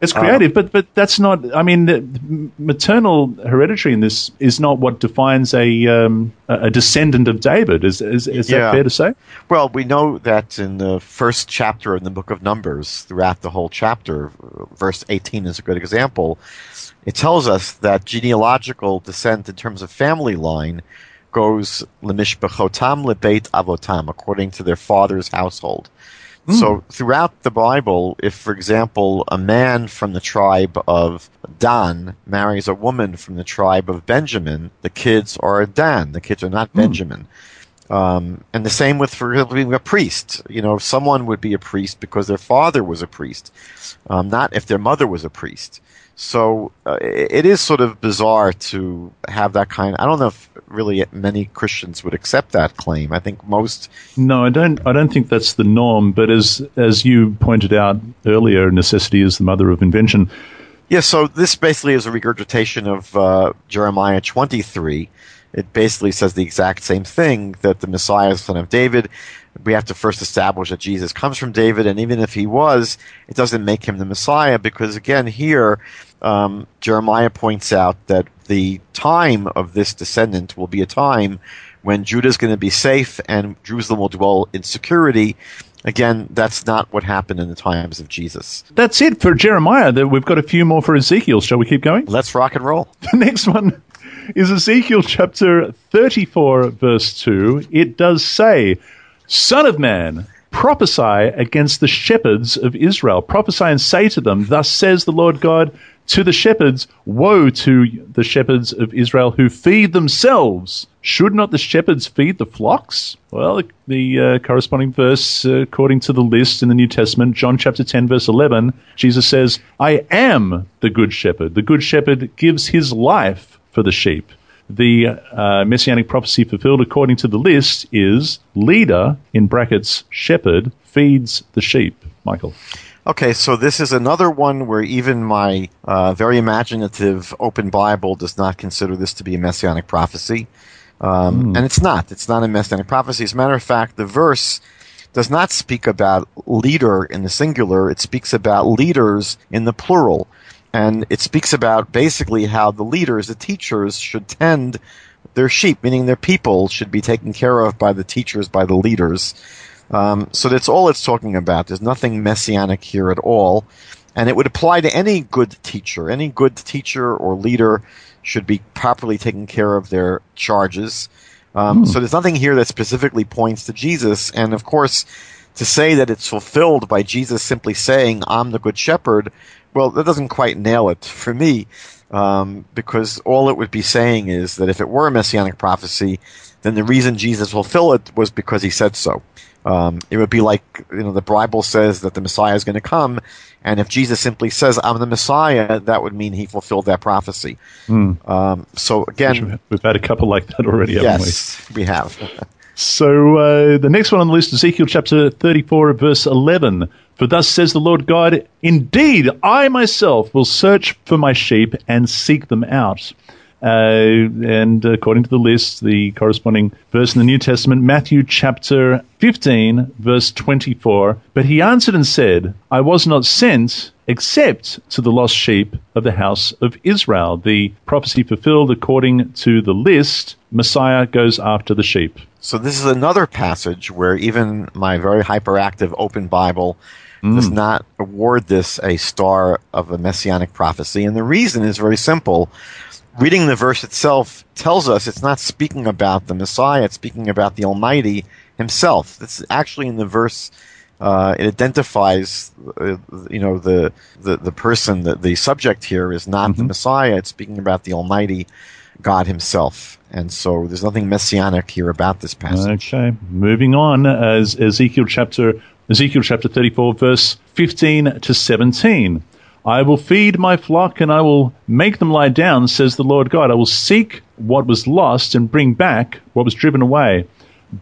It's creative, but but that's not. I mean, maternal hereditary in this is not what defines a um, a descendant of David. Is is, is
Yeah.
that fair to say?
Well, we know that in the first chapter in the book of Numbers, throughout the whole chapter, verse 18 is a good example. It tells us that genealogical descent in terms of family line goes lemishbechotam lebeit avotam, according to their father's household. So throughout the Bible, if, for example, a man from the tribe of Dan marries a woman from the tribe of Benjamin, the kids are Dan. The kids are not Benjamin. Um, and the same with, for example, being a priest. You know, someone would be a priest because their father was a priest, um, not if their mother was a priest. So uh, it is sort of bizarre to have that kind. I don't know if really many Christians would accept that claim. I think most
No, I don't. I don't think that's the norm. But as as you pointed out earlier, necessity is the mother of invention.
Yeah, so this basically is a regurgitation of uh, Jeremiah 23. It basically says the exact same thing that the Messiah is the son of David. We have to first establish that Jesus comes from David, and even if he was, it doesn't make him the Messiah because, again, here um, Jeremiah points out that the time of this descendant will be a time when Judah is going to be safe and Jerusalem will dwell in security. Again, that's not what happened in the times of Jesus.
That's it for Jeremiah. We've got a few more for Ezekiel. Shall we keep going?
Let's rock and roll.
The next one is Ezekiel chapter 34, verse 2. It does say, Son of man, prophesy against the shepherds of Israel. Prophesy and say to them, Thus says the Lord God to the shepherds, Woe to the shepherds of Israel who feed themselves. Should not the shepherds feed the flocks? Well, the uh, corresponding verse, uh, according to the list in the New Testament, John chapter 10, verse 11, Jesus says, I am the good shepherd. The good shepherd gives his life for the sheep. The uh, messianic prophecy fulfilled according to the list is leader, in brackets, shepherd, feeds the sheep. Michael.
Okay, so this is another one where even my uh, very imaginative open Bible does not consider this to be a messianic prophecy. Um, And it's not. It's not a messianic prophecy. As a matter of fact, the verse does not speak about leader in the singular, it speaks about leaders in the plural. And it speaks about basically how the leaders, the teachers, should tend their sheep, meaning their people should be taken care of by the teachers, by the leaders. Um, so that's all it's talking about. There's nothing messianic here at all. And it would apply to any good teacher. Any good teacher or leader should be properly taking care of their charges. Um, So there's nothing here that specifically points to Jesus. And of course, to say that it's fulfilled by Jesus simply saying, I'm the good shepherd, well, that doesn't quite nail it for me. Um, because all it would be saying is that if it were a messianic prophecy, then the reason Jesus fulfilled it was because he said so. Um, it would be like, you know, the Bible says that the Messiah is going to come, and if Jesus simply says, I'm the Messiah, that would mean he fulfilled that prophecy. Um, so again,
We've had a couple like that already, haven't we?
yes, we have.
So uh, the next one on the list, is Ezekiel chapter 34, verse 11. For thus says the Lord God, Indeed, I myself will search for my sheep and seek them out. Uh, and according to the list, the corresponding verse in the New Testament, Matthew chapter 15, verse 24. But he answered and said, I was not sent except to the lost sheep of the house of Israel. The prophecy fulfilled according to the list, Messiah goes after the sheep.
So this is another passage where even my very hyperactive open Bible mm. does not award this a star of a messianic prophecy. And the reason is very simple. Reading the verse itself tells us it's not speaking about the Messiah, it's speaking about the Almighty himself. It's actually in the verse uh, it identifies, uh, you know, the, the, the person, the, the subject here is not mm-hmm. the Messiah. It's speaking about the Almighty God Himself. And so there's nothing messianic here about this passage.
Okay, moving on, as Ezekiel chapter Ezekiel chapter 34, verse 15 to 17. I will feed my flock and I will make them lie down, says the Lord God. I will seek what was lost and bring back what was driven away,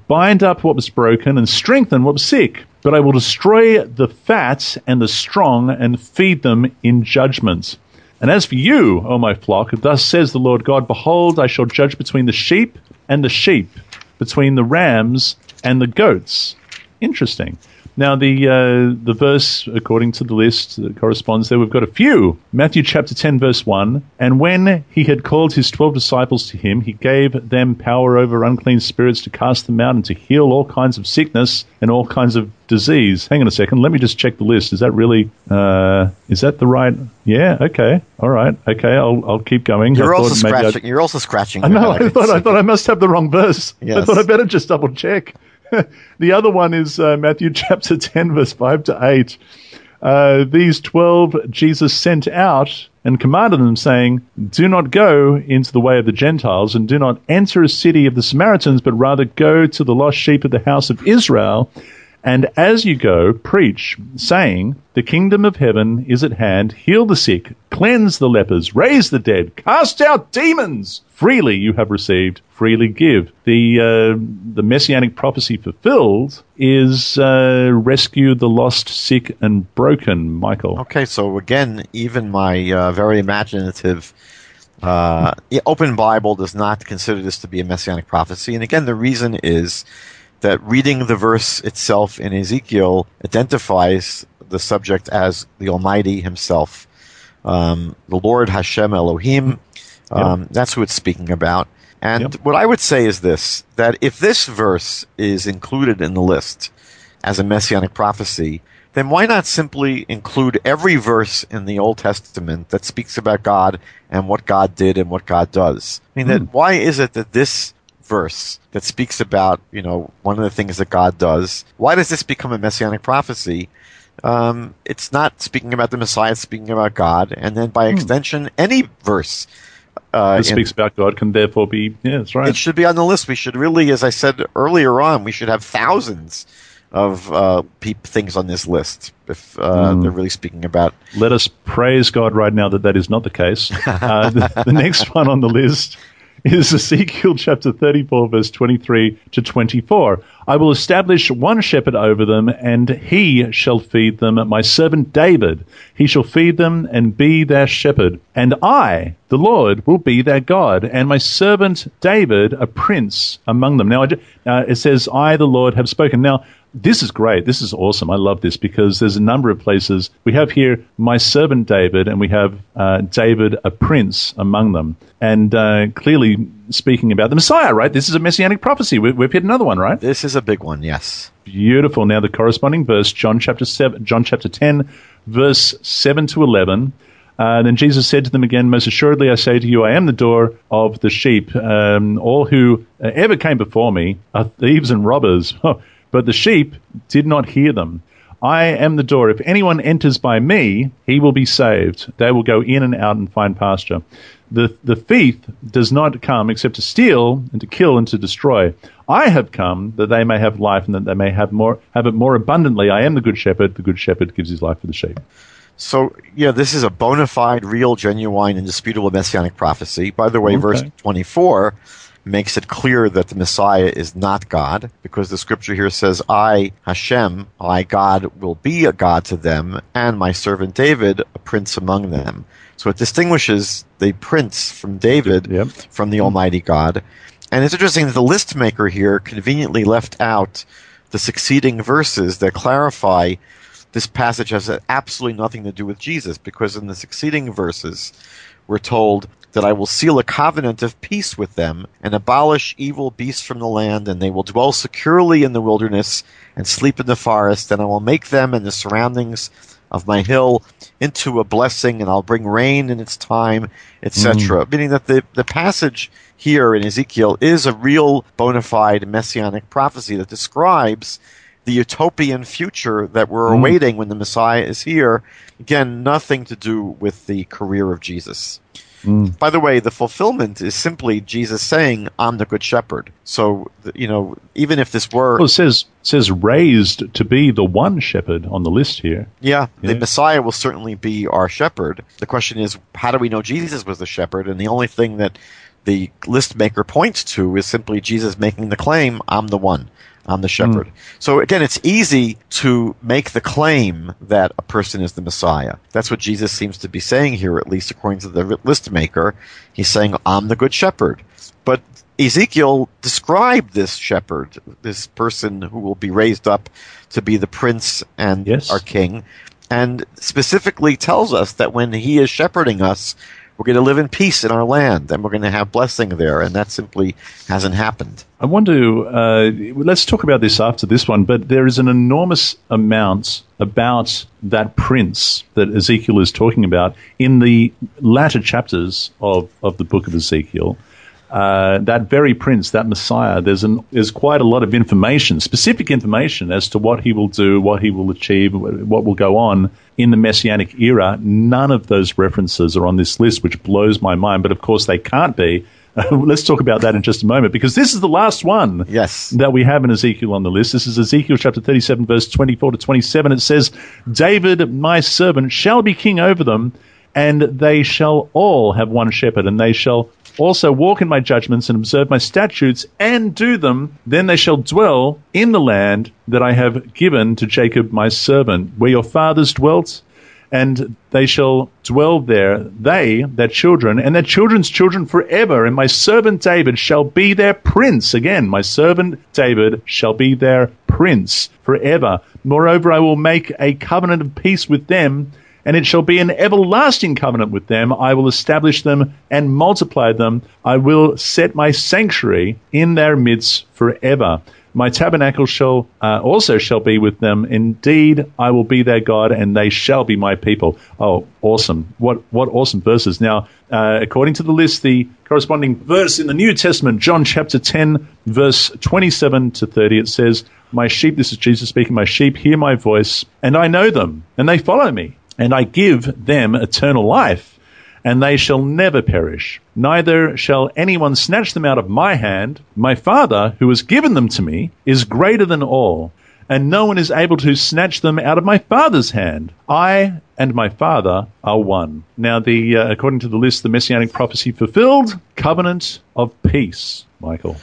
bind up what was broken and strengthen what was sick. But I will destroy the fat and the strong and feed them in judgment. And as for you, O my flock, thus says the Lord God, behold, I shall judge between the sheep and the sheep, between the rams and the goats. Interesting. Now, the uh, the verse, according to the list that corresponds there, we've got a few. Matthew chapter 10, verse 1. And when he had called his twelve disciples to him, he gave them power over unclean spirits to cast them out and to heal all kinds of sickness and all kinds of disease. Hang on a second. Let me just check the list. Is that really, uh, is that the right? Yeah. Okay. All right. Okay. I'll, I'll keep going.
You're also scratching. I'd, you're also scratching.
I know. I thought, I thought I must have the wrong verse. Yes. I thought I better just double check. the other one is uh, Matthew chapter 10, verse 5 to 8. Uh, these 12 Jesus sent out and commanded them, saying, Do not go into the way of the Gentiles, and do not enter a city of the Samaritans, but rather go to the lost sheep of the house of Israel. And as you go, preach, saying, The kingdom of heaven is at hand. Heal the sick, cleanse the lepers, raise the dead, cast out demons. Freely you have received, freely give. The uh, the messianic prophecy fulfilled is uh, rescue the lost, sick, and broken. Michael.
Okay, so again, even my uh, very imaginative. Uh, open Bible does not consider this to be a messianic prophecy, and again, the reason is that reading the verse itself in Ezekiel identifies the subject as the Almighty Himself, um, the Lord Hashem Elohim. Um, yep. That's who it's speaking about. And yep. what I would say is this: that if this verse is included in the list as a messianic prophecy, then why not simply include every verse in the Old Testament that speaks about God and what God did and what God does? I mean, that, hmm. why is it that this verse that speaks about, you know, one of the things that God does. Why does this become a messianic prophecy? Um, it's not speaking about the Messiah, it's speaking about God. And then by hmm. extension, any verse
uh, that speaks about God can therefore be, yeah, that's right.
It should be on the list. We should really, as I said earlier on, we should have thousands of uh, things on this list if uh, mm. they're really speaking about.
Let us praise God right now that that is not the case. Uh, the, the, next one on the list is Ezekiel chapter 34, verse 23 to 24. I will establish one shepherd over them, and he shall feed them, my servant David. He shall feed them and be their shepherd. And I, the Lord, will be their God, and my servant David, a prince among them. Now, uh, it says, I, the Lord, have spoken. Now, this is great. This is awesome. I love this because there's a number of places. We have here my servant David, and we have uh, David, a prince among them. And uh, clearly speaking about the Messiah, right? This is a messianic prophecy. We, we've hit another one, right?
This is a big one, yes.
Beautiful. Now, the corresponding verse, John chapter, seven, John chapter 10, verse 7 to 11. Uh, then Jesus said to them again, Most assuredly I say to you, I am the door of the sheep. Um, all who ever came before me are thieves and robbers. But the sheep did not hear them. I am the door. If anyone enters by me, he will be saved. They will go in and out and find pasture. The, the thief does not come except to steal and to kill and to destroy. I have come that they may have life and that they may have more have it more abundantly. I am the good shepherd. The good shepherd gives his life for the sheep.
So, yeah, this is a bona fide, real, genuine, indisputable messianic prophecy. By the way, okay. verse 24 makes it clear that the Messiah is not God, because the scripture here says, I, Hashem, I, God, will be a God to them, and my servant David, a prince among them. So it distinguishes the prince from David yep. from the Almighty God. And it's interesting that the list maker here conveniently left out the succeeding verses that clarify this passage has absolutely nothing to do with Jesus because in the succeeding verses, we're told that I will seal a covenant of peace with them and abolish evil beasts from the land, and they will dwell securely in the wilderness and sleep in the forest, and I will make them and the surroundings of my hill into a blessing, and I'll bring rain in its time, etc. Mm. Meaning that the, the passage here in Ezekiel is a real bona fide messianic prophecy that describes the utopian future that we're mm. awaiting when the Messiah is here. Again, nothing to do with the career of Jesus. Mm. By the way, the fulfillment is simply Jesus saying, "I'm the good shepherd." So, you know, even if this were,
well, it says says raised to be the one shepherd on the list here.
Yeah, yeah, the Messiah will certainly be our shepherd. The question is, how do we know Jesus was the shepherd? And the only thing that the list maker points to is simply Jesus making the claim, "I'm the one." I'm the shepherd. Mm. So again, it's easy to make the claim that a person is the Messiah. That's what Jesus seems to be saying here, at least according to the list maker. He's saying, I'm the good shepherd. But Ezekiel described this shepherd, this person who will be raised up to be the prince and yes. our king, and specifically tells us that when he is shepherding us, we're going to live in peace in our land and we're going to have blessing there. And that simply hasn't happened.
I want to, uh, let's talk about this after this one, but there is an enormous amount about that prince that Ezekiel is talking about in the latter chapters of, of the book of Ezekiel uh, that very prince, that Messiah, there's an, there's quite a lot of information, specific information as to what he will do, what he will achieve, what will go on in the Messianic era. None of those references are on this list, which blows my mind. But of course, they can't be. let's talk about that in just a moment because this is the last one
yes.
that we have in Ezekiel on the list. This is Ezekiel chapter 37, verse 24 to 27. It says, David, my servant, shall be king over them, and they shall all have one shepherd, and they shall also walk in my judgments and observe my statutes and do them, then they shall dwell in the land that I have given to Jacob my servant, where your fathers dwelt, and they shall dwell there, they, their children, and their children's children forever. And my servant David shall be their prince. Again, my servant David shall be their prince forever. Moreover, I will make a covenant of peace with them and it shall be an everlasting covenant with them. I will establish them and multiply them. I will set my sanctuary in their midst forever. My tabernacle shall uh, also shall be with them. Indeed, I will be their God, and they shall be my people. Oh, awesome! What what awesome verses! Now, uh, according to the list, the corresponding verse in the New Testament, John chapter ten, verse twenty-seven to thirty, it says, "My sheep." This is Jesus speaking. My sheep hear my voice, and I know them, and they follow me and I give them eternal life, and they shall never perish. Neither shall anyone snatch them out of my hand. My Father, who has given them to me, is greater than all, and no one is able to snatch them out of my Father's hand. I and my Father are one. Now, the uh, according to the list, the messianic prophecy fulfilled, covenant of peace. Michael.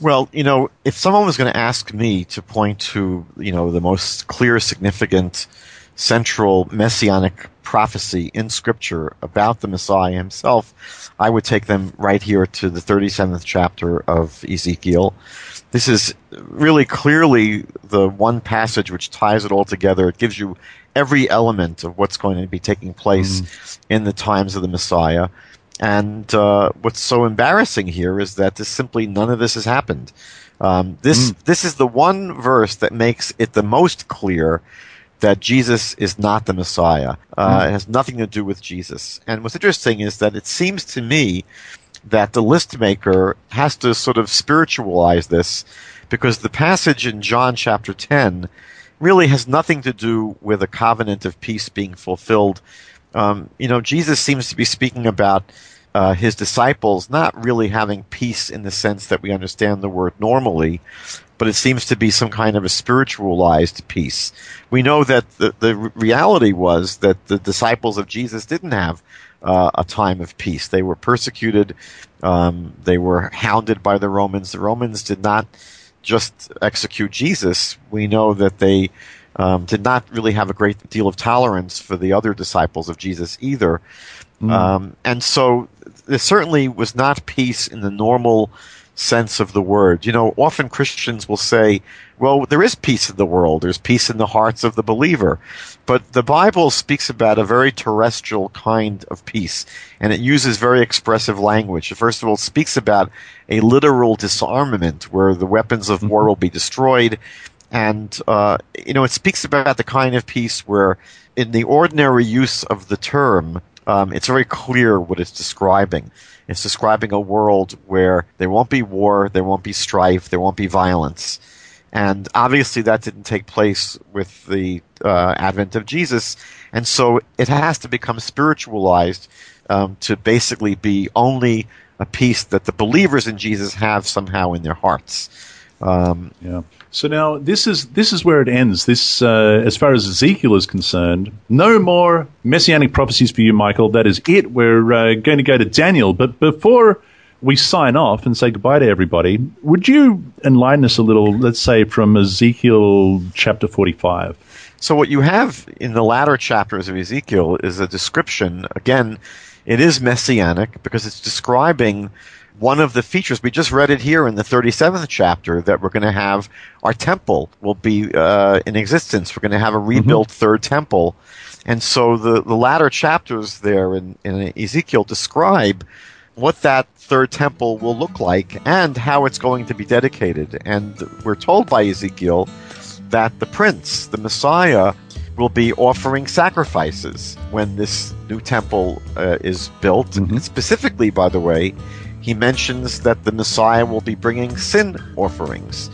Well, you know, if someone was going to ask me to point to, you know, the most clear, significant central messianic prophecy in Scripture about the Messiah himself, I would take them right here to the 37th chapter of Ezekiel. This is really clearly the one passage which ties it all together. It gives you every element of what's going to be taking place mm. in the times of the Messiah. And uh, what's so embarrassing here is that this simply none of this has happened. Um, this mm. this is the one verse that makes it the most clear that Jesus is not the Messiah. Uh, mm. It has nothing to do with Jesus. And what's interesting is that it seems to me that the list maker has to sort of spiritualize this because the passage in John chapter 10 really has nothing to do with a covenant of peace being fulfilled. Um, you know, Jesus seems to be speaking about uh, his disciples not really having peace in the sense that we understand the word normally, but it seems to be some kind of a spiritualized peace. We know that the, the reality was that the disciples of Jesus didn't have uh, a time of peace. They were persecuted. Um, they were hounded by the Romans. The Romans did not just execute Jesus. We know that they um, did not really have a great deal of tolerance for the other disciples of Jesus either. Mm. Um, and so there certainly was not peace in the normal sense of the word. You know, often Christians will say, well, there is peace in the world. There's peace in the hearts of the believer. But the Bible speaks about a very terrestrial kind of peace, and it uses very expressive language. First of all, it speaks about a literal disarmament where the weapons of war mm-hmm. will be destroyed. And, uh, you know, it speaks about the kind of peace where, in the ordinary use of the term, um, it's very clear what it's describing. It's describing a world where there won't be war, there won't be strife, there won't be violence. And obviously that didn't take place with the uh, advent of Jesus. And so it has to become spiritualized um, to basically be only a peace that the believers in Jesus have somehow in their hearts.
Um, yeah. So now this is this is where it ends. This, uh, as far as Ezekiel is concerned, no more messianic prophecies for you, Michael. That is it. We're uh, going to go to Daniel. But before we sign off and say goodbye to everybody, would you enlighten us a little? Let's say from Ezekiel chapter forty-five.
So what you have in the latter chapters of Ezekiel is a description. Again, it is messianic because it's describing one of the features we just read it here in the 37th chapter that we're going to have our temple will be uh, in existence we're going to have a rebuilt mm-hmm. third temple and so the, the latter chapters there in, in ezekiel describe what that third temple will look like and how it's going to be dedicated and we're told by ezekiel that the prince the messiah will be offering sacrifices when this new temple uh, is built. Mm-hmm. Specifically, by the way, he mentions that the Messiah will be bringing sin offerings.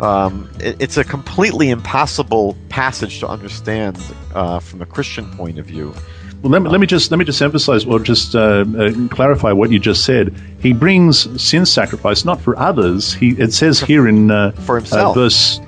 Um, it, it's a completely impossible passage to understand uh, from a Christian point of view.
Well, let me, let me just let me just emphasize or just uh, uh, clarify what you just said. He brings sin sacrifice not for others. He it says here in uh,
for himself.
Uh, verse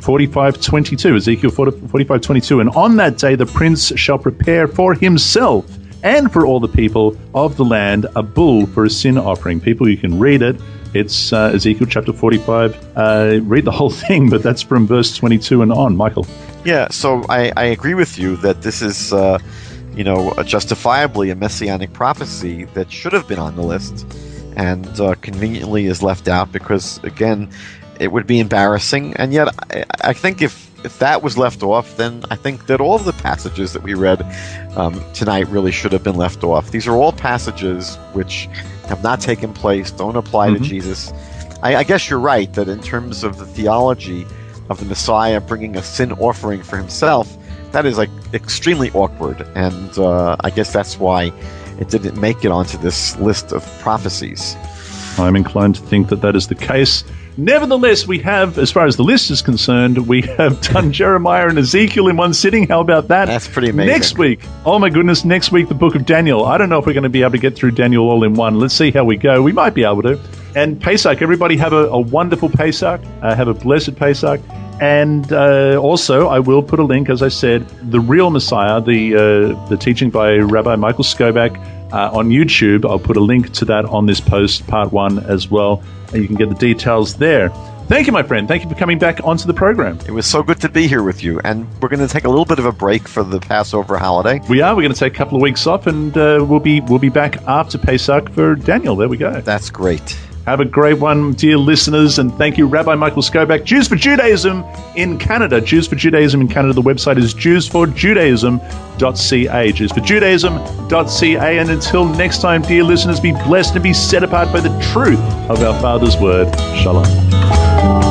45 22 ezekiel 45 22 and on that day the prince shall prepare for himself and for all the people of the land a bull for a sin offering. People, you can read it. It's uh, Ezekiel chapter 45. Uh, read the whole thing, but that's from verse 22 and on. Michael.
Yeah, so I, I agree with you that this is, uh, you know, justifiably a messianic prophecy that should have been on the list and uh, conveniently is left out because, again, it would be embarrassing. And yet, I, I think if if that was left off, then I think that all of the passages that we read um, tonight really should have been left off. These are all passages which have not taken place, don't apply mm-hmm. to Jesus. I, I, guess you're right that in terms of the theology of the Messiah bringing a sin offering for himself, that is like extremely awkward, and uh, I guess that's why it didn't make it onto this list of prophecies.
I'm inclined to think that that is the case. Nevertheless, we have, as far as the list is concerned, we have done Jeremiah and Ezekiel in one sitting. How about that?
That's pretty amazing.
Next week, oh my goodness, next week, the book of Daniel. I don't know if we're going to be able to get through Daniel all in one. Let's see how we go. We might be able to. And Pesach, everybody have a, a wonderful Pesach. Uh, have a blessed Pesach. And uh, also, I will put a link, as I said, the real Messiah, the uh, the teaching by Rabbi Michael Skobac uh, on YouTube. I'll put a link to that on this post, part one, as well. And you can get the details there. Thank you, my friend. Thank you for coming back onto the program.
It was so good to be here with you. And we're going to take a little bit of a break for the Passover holiday.
We are. We're going to take a couple of weeks off, and uh, we'll be we'll be back after Pesach for Daniel. There we go.
That's great.
Have a great one, dear listeners, and thank you, Rabbi Michael Skobac. Jews for Judaism in Canada. Jews for Judaism in Canada. The website is jewsforjudaism.ca. Jewsforjudaism.ca. And until next time, dear listeners, be blessed and be set apart by the truth of our Father's word. Shalom.